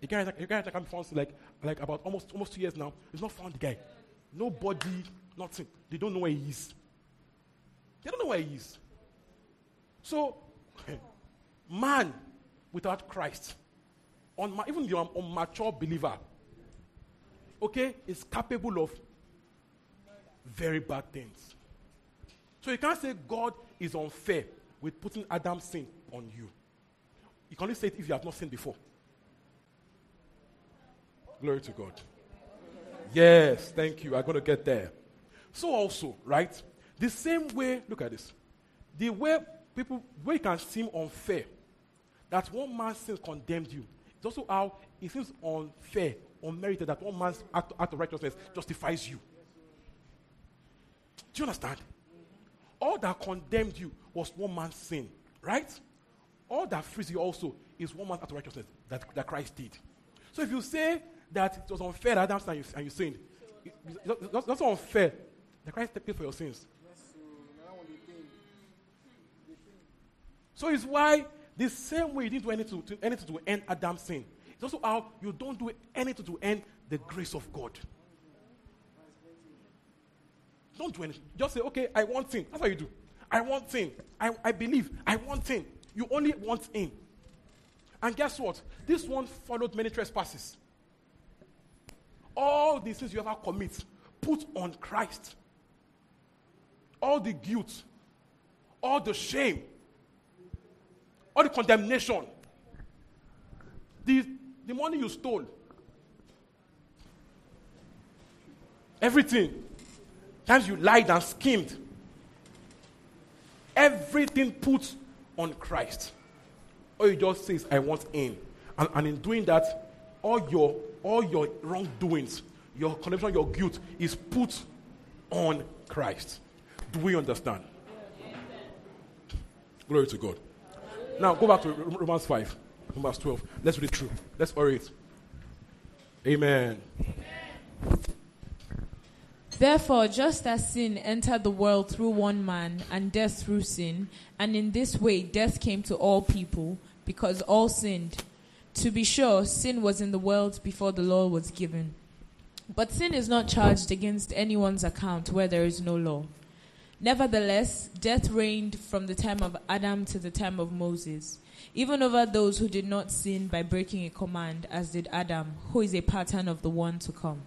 The guy, the guy can be found like, like about almost almost two years now. He's not found the guy. Nobody, nothing. They don't know where he is. They don't know where he is. So, man without Christ, unma- even the unmature believer, okay, is capable of very bad things. So you can't say God is unfair with putting Adam's sin on you. You can only say it if you have not sinned before. Glory to God. Yes, thank you. I'm going to get there. So also, right? The same way, look at this. The way people, where you can seem unfair that one man's sin condemned you. It's also how it seems unfair, unmerited that one man's act, act of righteousness justifies you. Do you understand? All that condemned you was one man's sin, right? all that frees you also is one man's act of righteousness that, that Christ did. So if you say that it was unfair that Adam and you, and you sinned, it, it, that's, that's unfair. The Christ paid for your sins. So it's why the same way you didn't do anything to, anything to end Adam's sin. It's also how you don't do anything to end the grace of God. Don't do anything. Just say, okay, I want sin. That's what you do. I want sin. I, I believe. I want sin. You only want in. And guess what? This one followed many trespasses. All the sins you ever commit, put on Christ. All the guilt, all the shame, all the condemnation, the, the money you stole, everything, times you lied and schemed, everything put on Christ. All you just says, I want in. And, and in doing that, all your all your wrongdoings, your condemnation, your guilt is put on Christ. Do we understand? Glory to God. Now go back to Romans 5, Romans 12. Let's read it through. Let's hurry it. Amen. Therefore, just as sin entered the world through one man, and death through sin, and in this way death came to all people, because all sinned. To be sure, sin was in the world before the law was given. But sin is not charged against anyone's account where there is no law. Nevertheless, death reigned from the time of Adam to the time of Moses, even over those who did not sin by breaking a command, as did Adam, who is a pattern of the one to come.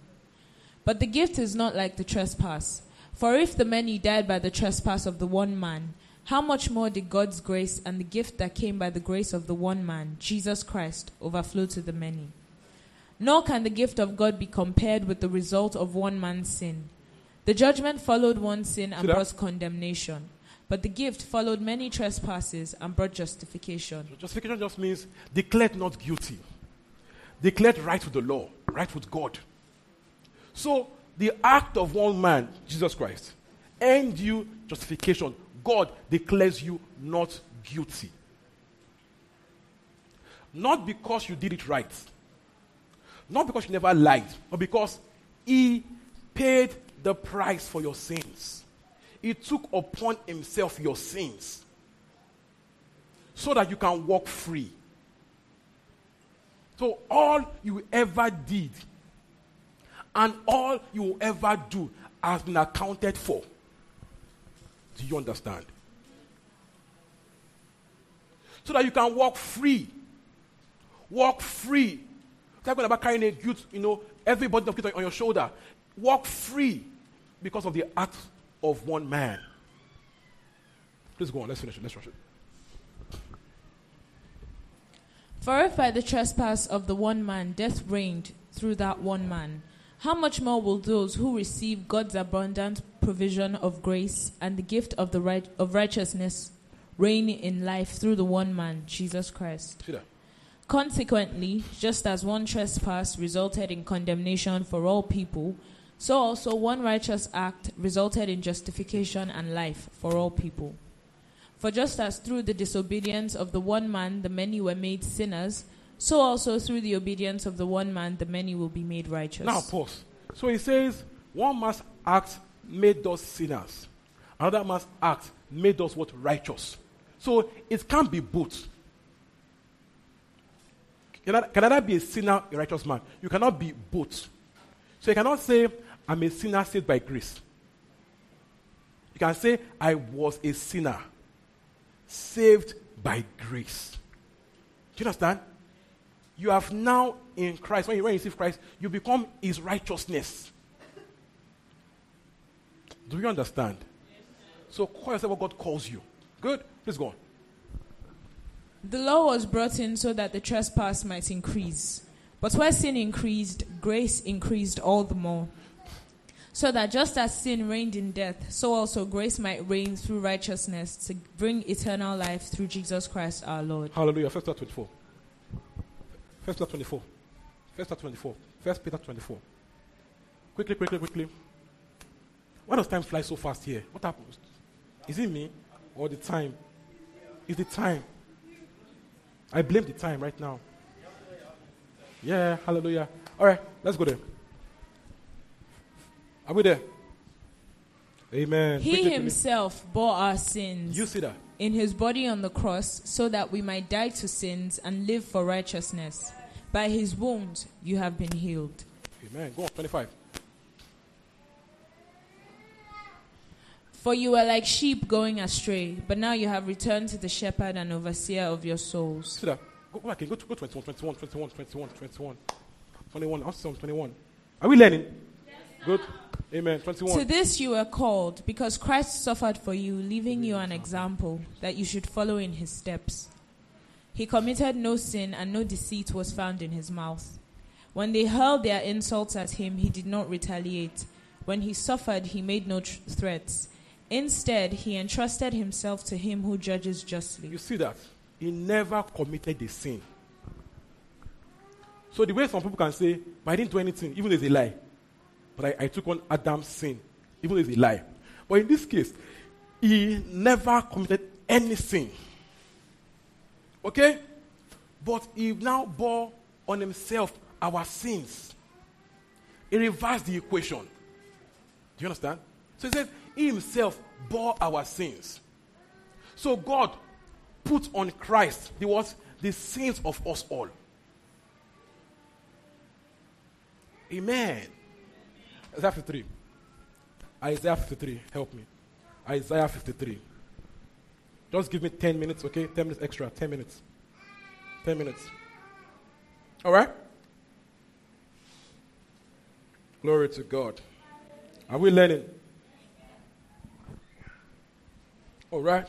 But the gift is not like the trespass. For if the many died by the trespass of the one man, how much more did God's grace and the gift that came by the grace of the one man, Jesus Christ, overflow to the many? Nor can the gift of God be compared with the result of one man's sin. The judgment followed one sin and brought condemnation, but the gift followed many trespasses and brought justification. Justification just means declared not guilty, declared right with the law, right with God. So the act of one man, Jesus Christ, and you justification. God declares you not guilty. Not because you did it right, not because you never lied, but because He paid the price for your sins. He took upon Himself your sins so that you can walk free. So, all you ever did and all you ever do has been accounted for. Do you understand? So that you can walk free. Walk free. Talking about carrying a guilt, you know, everybody on your shoulder. Walk free because of the act of one man. Please go on. Let's finish it. Let's rush it. For if by the trespass of the one man death reigned through that one man, how much more will those who receive God's abundant provision of grace and the gift of the right, of righteousness reign in life through the one man, Jesus Christ? Consequently, just as one trespass resulted in condemnation for all people, so also one righteous act resulted in justification and life for all people. For just as through the disobedience of the one man the many were made sinners, so also through the obedience of the one man, the many will be made righteous. Now, pause. So he says, one man's act made us sinners, another man's act made us what? Righteous. So it can't be both. Can either be a sinner, a righteous man. You cannot be both. So you cannot say, I'm a sinner saved by grace. You can say, I was a sinner saved by grace. Do you understand? you have now in Christ, when you, receive Christ, you become his righteousness. Do you understand? So call yourself what God calls you. Good? Please go on. The law was brought in so that the trespass might increase. But where sin increased, grace increased all the more. So that just as sin reigned in death, so also grace might reign through righteousness to bring eternal life through Jesus Christ our Lord. Hallelujah. First Peter 24. First Peter 24. First Peter 24. First Peter 24. Quickly, quickly, quickly. Why does time fly so fast here? What happens? Is it me or the time? Is the time? I blame the time right now. Yeah, hallelujah. All right, let's go there. Are we there? Amen. He himself bore our sins You see that? in his body on the cross so that we might die to sins and live for righteousness. By his wounds you have been healed. Amen. Go on, 25. For you were like sheep going astray, but now you have returned to the shepherd and overseer of your souls. See that? Go, go back again. Go to go 21, 21, 21, 21, 21. 21. I'll see 21. Are we learning? Good. Amen. 21. To this you were called, because Christ suffered for you, leaving you an example that you should follow in his steps. He committed no sin, and no deceit was found in his mouth. When they hurled their insults at him, he did not retaliate. When he suffered, he made no tr- threats. Instead, he entrusted himself to him who judges justly. You see that? He never committed a sin. So the way some people can say, but I didn't do anything, even though it's a lie. But I, I took on Adam's sin, even though it's a lie. But in this case, he never committed any sin. Okay? But he now bore on himself our sins. He reversed the equation. Do you understand? So he says, He himself bore our sins. So God put on Christ the what? The sins of us all. Amen. Isaiah 53. Isaiah 53. Help me. Isaiah 53. Just give me 10 minutes, okay? 10 minutes extra. 10 minutes. 10 minutes. All right? Glory to God. Are we learning? All right?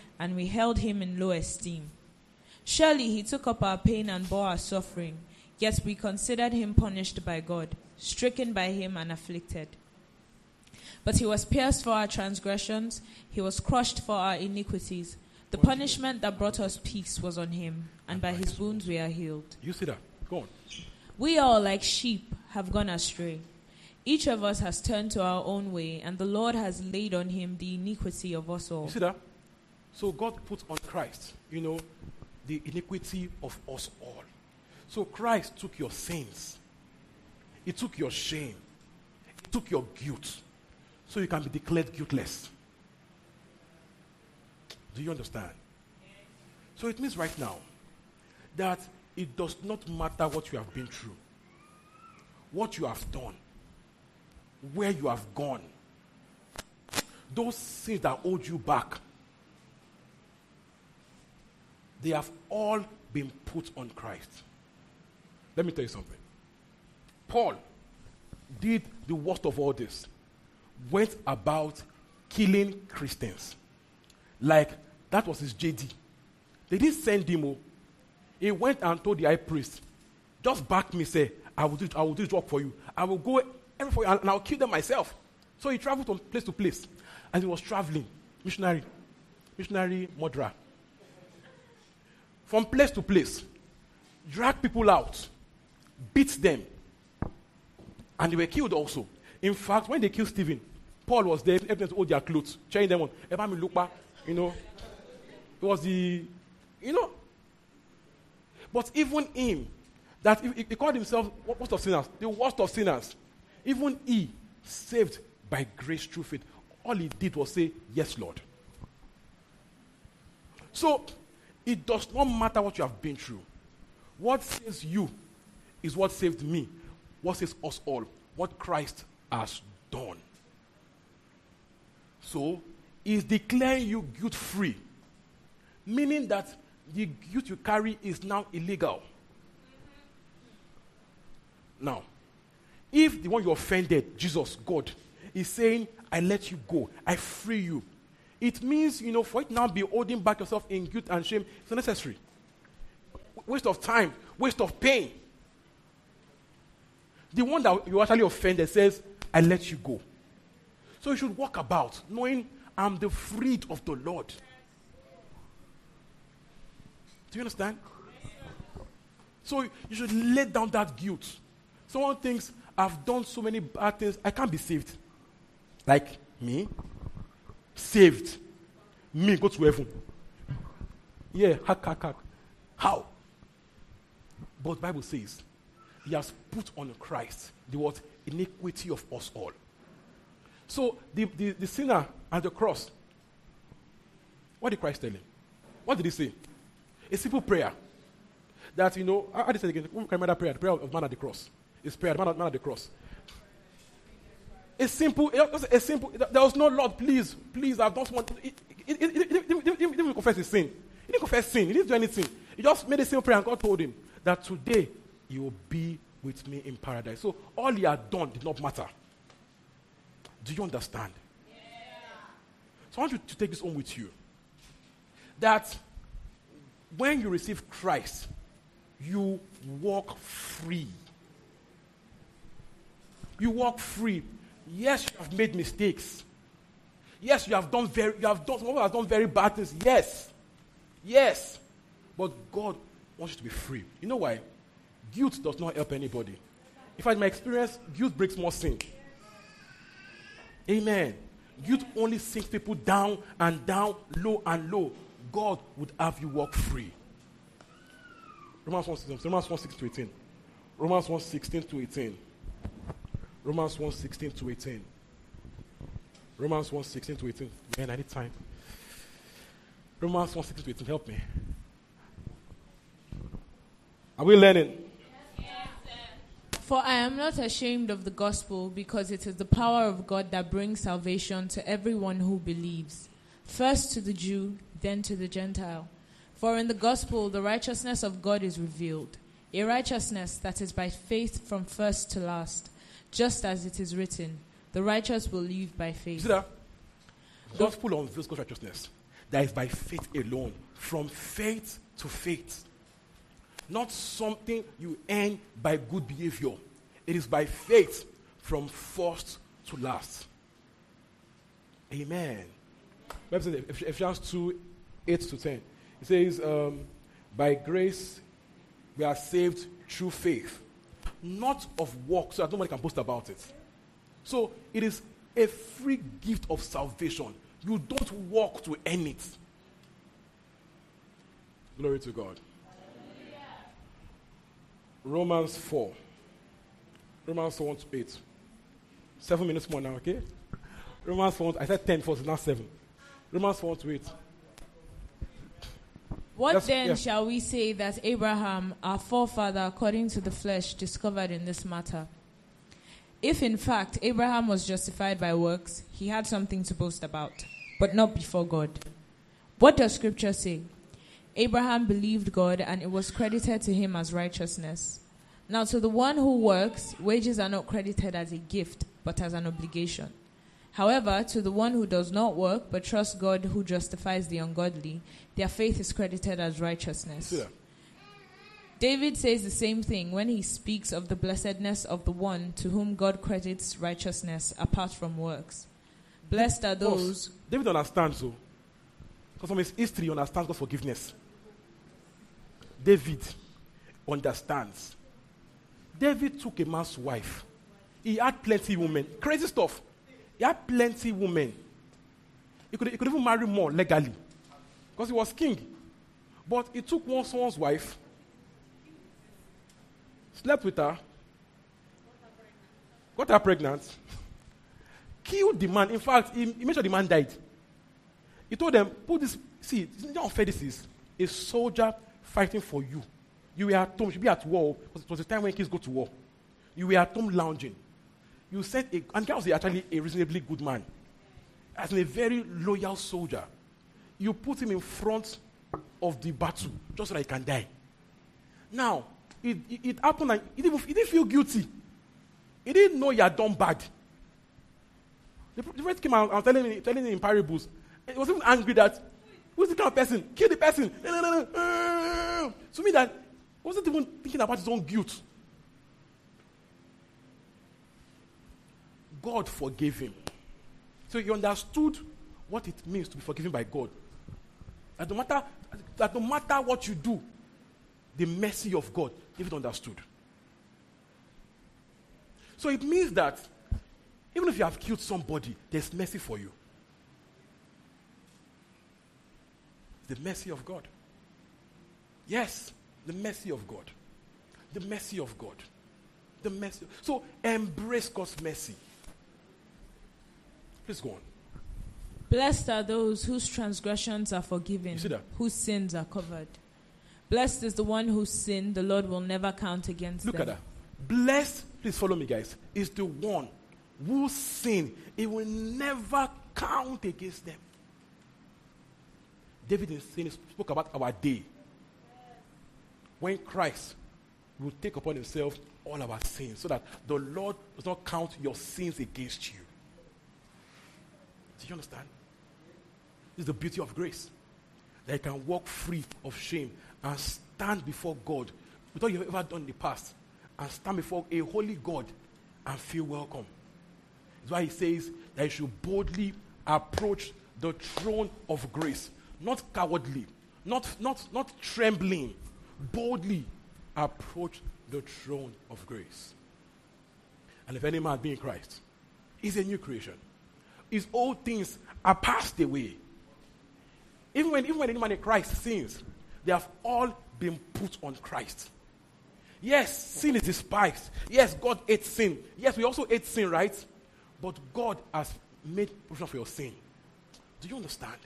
and we held him in low esteem. Surely he took up our pain and bore our suffering, yet we considered him punished by God, stricken by him and afflicted. But he was pierced for our transgressions, he was crushed for our iniquities. The punishment that brought us peace was on him, and by his wounds we are healed. You see that? Go on. We all, like sheep, have gone astray. Each of us has turned to our own way, and the Lord has laid on him the iniquity of us all. You see that? So God put on Christ, you know, the iniquity of us all. So Christ took your sins, He took your shame, He took your guilt, so you can be declared guiltless. Do you understand? So it means right now that it does not matter what you have been through, what you have done, where you have gone, those sins that hold you back they have all been put on Christ. Let me tell you something. Paul did the worst of all this, went about killing Christians. Like that was his JD. They didn't send him. oh. He went and told the high priest, just back me, say, I will do, I will do this work for you. I will go every for you, and, and I'll kill them myself. So he traveled from place to place. And he was traveling, missionary, missionary murderer from place to place, drag people out, beat them, and they were killed also. In fact, when they killed Stephen, Paul was there, helping them to hold their clothes, cheering them on. Eba mi lupa, You know, it was the, you know. But even him, that he, he called himself worst of sinners, the worst of sinners. Even he, saved by grace through faith, all he did was say, Yes, Lord. So, it does not matter what you have been through. What saves you is what saved me. What saves us all. What Christ has done. So, he's declaring you guilt free, meaning that the guilt you carry is now illegal. Now, if the one you offended, Jesus, God, is saying, I let you go, I free you, it means, you know, for it now be holding back yourself in guilt and shame, it's necessary. waste of time, waste of pain. The one that you actually offended says, I let you go. So you should walk about knowing I'm the freed of the Lord. Do you understand? So you should lay down that guilt. Someone thinks, I've done so many bad things, I can't be saved. Like me? Saved. Me, go to heaven. Yeah, hack, hack, hack. How? But Bible says, He has put on Christ the what? Iniquity of us all. So the, the, the sinner at the cross, what did Christ tell him? What did he say? A simple prayer. That, you know, how did he say again? Can remember that prayer? The prayer of man at the cross. It's prayer, man, man at the cross. A simple, a simple, there was no Lord, please, please, I don't want, he, he, he, didn't confess his sin. He didn't confess sin. He didn't do anything. He just made a simple prayer and God told him that today you will be with me in paradise. So all he had done did not matter. Do you understand? Yeah. So I want you to take this home with you. That when you receive Christ, you walk free. You walk free. Yes, you have made mistakes. Yes, you have done very you have done someone has done very bad things. Yes. Yes. But God wants you to be free. You know why? Guilt does not help anybody. In fact, in my experience, guilt breaks more sin. Amen. Guilt only sinks people down and down, low and low. God would have you walk free. Romans 1 16, Romans 1 16 to 18. Romans 1 16 to 18. Romans 1 16 to 18. Romans 1 16 to 18. Man, I need time. Romans 1 16 to 18. Help me. Are we learning? For I am not ashamed of the gospel, because it is the power of God that brings salvation to everyone who believes, first to the Jew, then to the Gentile. For in the gospel, the righteousness of God is revealed, a righteousness that is by faith from first to last, just as it is written, the righteous will live by faith. See that? Gospel unveils God's righteousness. That is by faith alone, from faith to faith not something you earn by good behavior. It is by faith from first to last. Amen. Ephesians 2 8 to 10. It says, um, By grace we are saved through faith, not of work, so that nobody can boast about it. So it is a free gift of salvation. You don't work to earn it. Glory to God. Romans 4. Romans 4 1 to 8. Seven minutes more now, okay? Romans 4, I said 10 first, now 7. Romans 4 to 8. What That's, then yeah. shall we say that Abraham, our forefather according to the flesh, discovered in this matter? If in fact Abraham was justified by works, he had something to boast about, but not before God. What does Scripture say? Abraham believed God, and it was credited to him as righteousness. Now, to the one who works, wages are not credited as a gift, but as an obligation. However, to the one who does not work, but trusts God who justifies the ungodly, their faith is credited as righteousness. Yeah. David says the same thing when he speaks of the blessedness of the one to whom God credits righteousness apart from works. Blessed are those. David understands, so. Because from his history, he understands God's forgiveness. David understands. David took a man's wife. He had plenty women. Crazy stuff. He had plenty women. He could, he could even marry more legally. Because he was king. But he took one someone's wife, slept with her, got her pregnant, killed the man. In fact, he, he made sure the man died. He told them, put this, see, how fair this is? A soldier fighting for you. You were at home, you should be at war. Because it was a time when kids go to war. You were at home lounging. You sent a, and guy was actually a reasonably good man, as a very loyal soldier. You put him in front of the battle just so that he can die. Now, it, it, it happened and he didn't, he didn't feel guilty. He didn't know he had done bad. The, the came out and telling him, telling him in parables. He was even angry that Who's the kind of person? Kill the person. No, no, no, no. To me, that wasn't even thinking about his own guilt. God forgave him. So he understood what it means to be forgiven by God. That no matter, that no matter what you do, the mercy of God, David understood. So it means that even if you have killed somebody, there's mercy for you. The mercy of God. Yes, the mercy of God. The mercy of God. The mercy. So embrace God's mercy. Please go on. Blessed are those whose transgressions are forgiven, You see that? whose sins are covered. Blessed is the one whose sin the Lord will never count against Look them. at that. Blessed, please follow me, guys, is the one whose sin it will never count against them. David in sin spoke about our day. When Christ will take upon himself all our sins so that the Lord does not count your sins against you. Do you understand? This is the beauty of grace. That you can walk free of shame and stand before God with all you've ever done in the past and stand before a holy God and feel welcome. That's why he says that you should boldly approach the throne of grace, not cowardly, not, not, not trembling, boldly approach the throne of grace. And if any man be in Christ, he's a new creation. His old things are passed away. Even when, even when any man in Christ sins, they have all been put on Christ. Yes, sin is despised. Yes, God hates sin. Yes, we also hate sin, right? But God has made provision for your sin. Do you understand?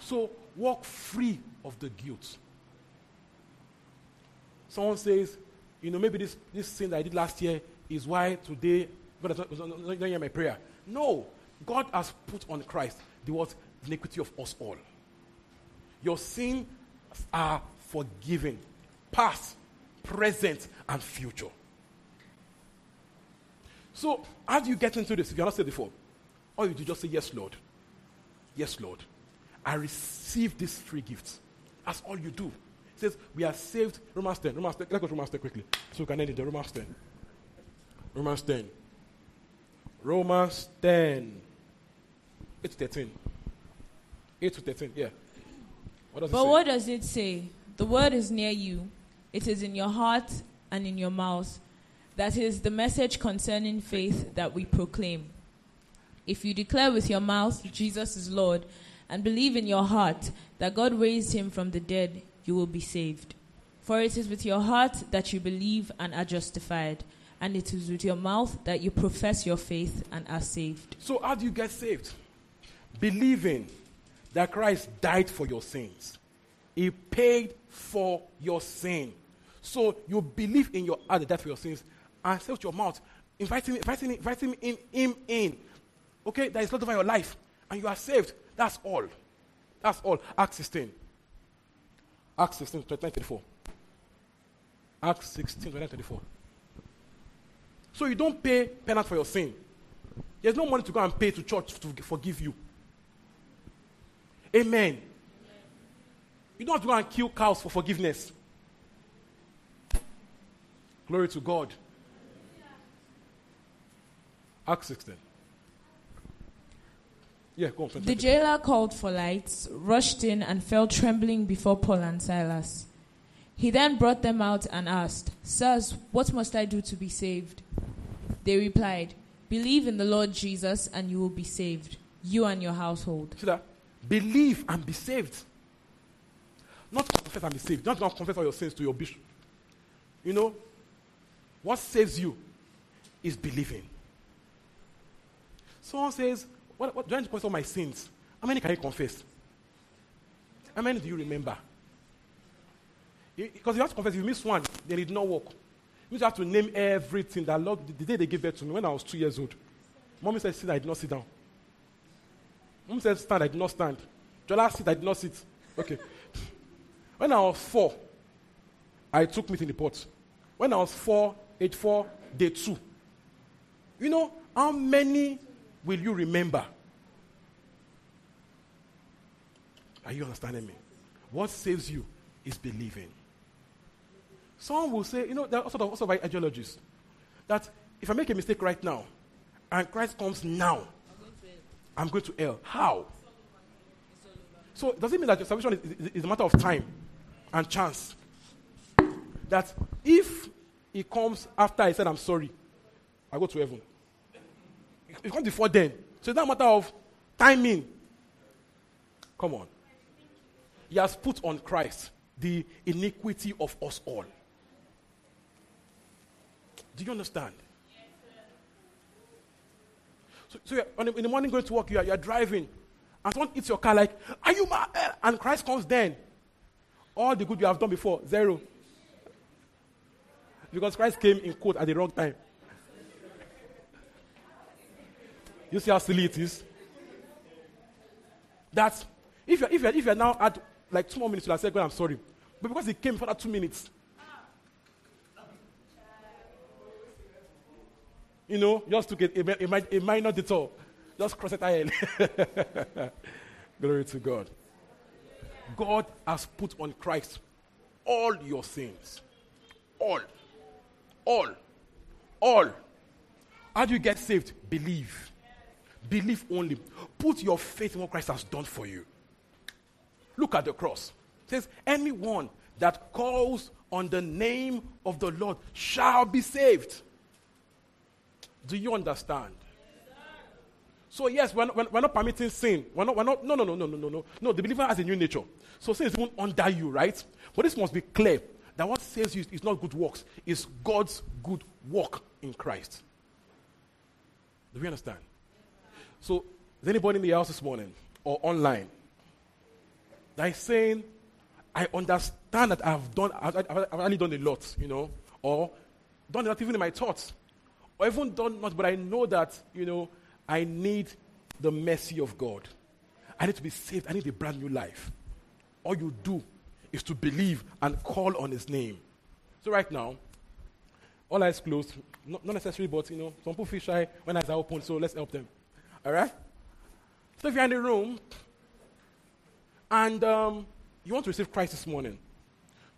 So walk free of the guilt. Someone says, you know, maybe this, this sin that I did last year is why today God does not, does not hear my prayer. No, God has put on Christ the what iniquity of us all. Your sins are forgiven, past, present, and future. So, do you get into this? If you're not saved before, all you do just say, Yes, Lord. Yes, Lord. I receive this free gift. That's all you do. It says, We are saved. Romans 10. Romans 10. Let's go to Romans 10 quickly. So we can end it. Romans 10. Romans 10. Romans 10. 8 to 13. 8 to 13. Yeah. What does it But say? what does it say? The word is near you, it is in your heart and in your mouth. That is the message concerning faith that we proclaim. If you declare with your mouth Jesus is Lord and believe in your heart that God raised him from the dead, you will be saved. For it is with your heart that you believe and are justified, and it is with your mouth that you profess your faith and are saved. So, how do you get saved? Believing that Christ died for your sins, He paid for your sin. So, you believe in your heart that died for your sins and say with your mouth, inviting, inviting, inviting him, him in. Okay, that is not over your life, and you are saved. That's all. That's all. Acts 16. Acts 16, 29, 34. Acts 16, 29, 34. So you don't pay penance for your sin. There's no money to go and pay to church to forgive you. Amen. You don't have to go and kill cows for forgiveness. Glory to God. Acts 16. Yeah, go on. The 20. jailer called for lights, rushed in, and fell trembling before Paul and Silas. He then brought them out and asked, Sirs, what must I do to be saved? They replied, Believe in the Lord Jesus, and you will be saved, you and your household. See that? Believe and be saved. Not confess and be saved. Not confess all your sins to your bishop. You know, what saves you is believing. Someone says, what, what, do I need to confess all my sins? How many can you confess? How many do you remember? Because you have to confess, if you miss one, then it did not work. You just have to name everything that Lord, the day they gave birth to me, when I was two years old. Mommy said, sit, I did not sit down. Mom said, stand, I did not stand. Jola, sit, I did not sit. Okay. when I was four, I took meat in the pot. When I was four, age four, day two. You know, how many will you remember? Are you understanding me? What saves you is believing. Some will say, you know, there are sort of also by ideologists that if I make a mistake right now and Christ comes now, I'm going to hell. How? So does it mean that your salvation is, is, is a matter of time and chance? That if he comes after I said I'm sorry, I go to heaven. He comes before then, so it's not a matter of timing. Come on. He has put on Christ the iniquity of us all. Do you understand? So, so you're, in the morning going to work, you are, you are driving, and someone hits your car like, Are you mad? And Christ comes then. All the good you have done before, zero. Because Christ came in quote at the wrong time. You see how silly it is? That if you're, if you're, if you're now at like two more minutes, you'll say, God, I'm sorry. But because he came for that two minutes, you know, just took a, a, a, minor detour. Just cross it ahead. Glory to God. God has put on Christ all your sins. All. All. All. How do you get saved? Believe. Believe only. Put your faith in what Christ has done for you. Look at the cross. It says, Anyone that calls on the name of the Lord shall be saved. Do you understand? So yes, we're not, we're not, permitting sin. We're not, we're not, no, no, no, no, no, no, no. No, the believer has a new nature. So sin is even under you, right? But this must be clear that what saves you is not good works, it's God's good work in Christ. Do we understand? So, is anybody in the house this morning or online that is saying, I understand that I've done, I've, I've, I've only done a lot, you know, or done a lot even in my thoughts, or even done much, but I know that, you know, I need the mercy of God. I need to be saved. I need a brand new life. All you do is to believe and call on His name. So right now, all eyes closed. Not, not necessary, but you know, some people feel shy when eyes are open. So let's help them. All right. So if you're in the room and um, you want to receive Christ this morning,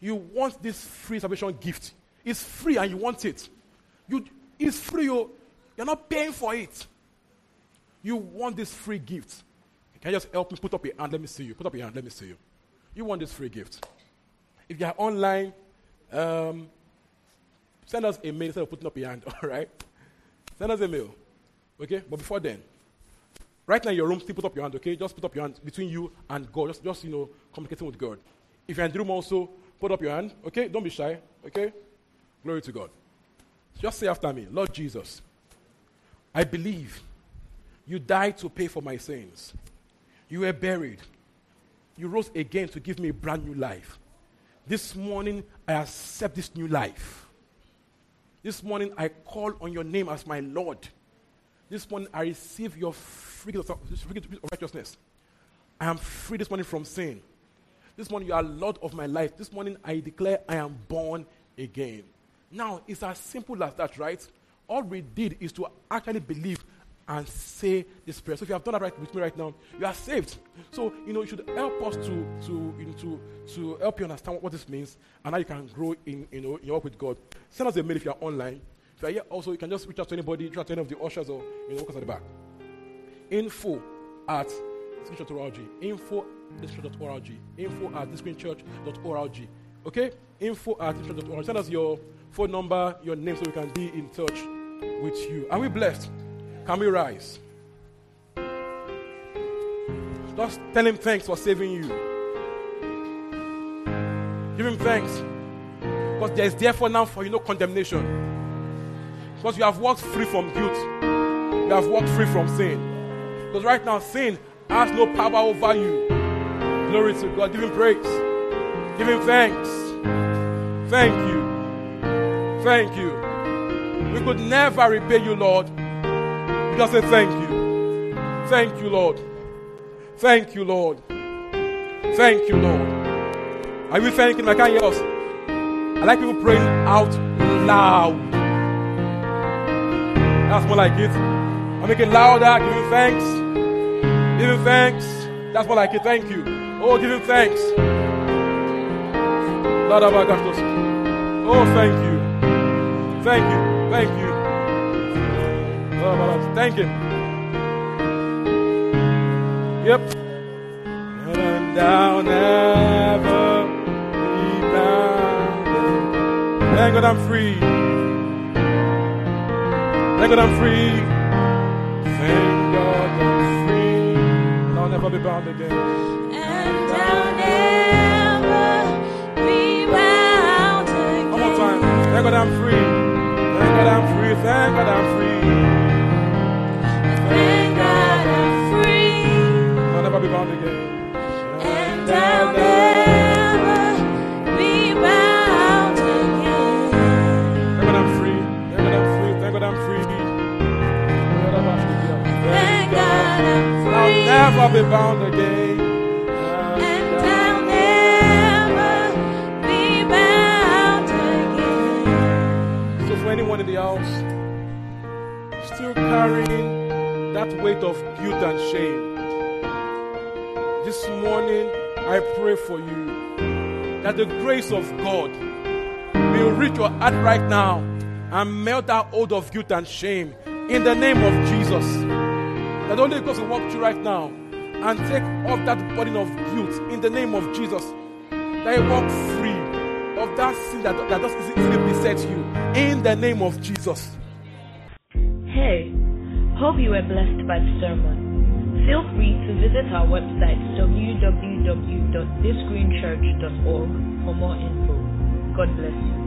you want this free salvation gift. It's free and you want it. You, it's free. You, you're not paying for it. You want this free gift. Can you just help me put up your hand? Let me see you. Put up your hand. Let me see you. You want this free gift. If you are online, um, send us a mail instead of putting up your hand, all right? Send us a mail. Okay? But before then, right now in your room, still put up your hand, okay? Just put up your hand between you and God. Just, just you know, communicating with God. If you're in the room also, put up your hand, okay? Don't be shy, okay? Glory to God. Just say after me, Lord Jesus, I believe you died to pay for my sins. You were buried. You rose again to give me a brand new life. This morning, I accept this new life. This morning, I call on your name as my Lord. This morning, I receive your of, righteousness. I am free this morning from sin. This morning, you are Lord of my life. This morning, I declare I am born again. Now, it's as simple as that, right? All we did is to actually believe and say this prayer. So if you have done that right with me right now, you are saved. So you know you should help us to to you know, to to help you understand what this means and how you can grow in you know in your work with God. Send us a mail if you are online. If you are here also, you can just reach out to anybody, reach out to any of the ushers or you know workers at the back. Info at screenchurch.org. Info at Info at screenchurch.org. Okay? Info at screenchurch.org. Send us your phone number, your name, so we can be in touch with you. Are we blessed? Can we rise? Just tell him thanks for saving you. Give him thanks. Because there is therefore now for you no condemnation. Because you have walked free from guilt. You have walked free from sin. Because right now sin has no power over you. Glory to God. Give him praise. Give him thanks. Thank you. Thank you. We could never repay you, Lord. Just say thank you. Thank you, Lord. Thank you, Lord. Thank you, Lord. Are you thanking? I can't hear us. I like people praying out loud. That's more like it. I'm making louder. Give him thanks. Give him thanks. That's more like it. Thank you. Oh, give him thanks. Oh, thank you. Thank you. Thank you. Oh, thank him. Yep. And I'll never be bound. Thank God I'm free. Thank God I'm free. Thank God I'm free. And I'll never be bound again. And I'll never be bound again. One more time. Thank God I'm free. Thank God I'm free. Thank God I'm free. Thank God I'm free. I'll never be bound again. And I'll never be bound again. Thank God I'm free. Thank God I'm free. Thank God I'm free. Thank God I'm free. I'll never be bound again. Carrying that weight of guilt and shame, this morning I pray for you that the grace of God will reach your heart right now and melt that hold of guilt and shame in the name of Jesus. That Holy Ghost will walk through right now and take off that burden of guilt in the name of Jesus. That you walk free of that sin that, that does easily beset you in the name of Jesus. Hey, hope you were blessed by the sermon. Feel free to visit our website www.thisgreenchurch.org for more info. God bless you.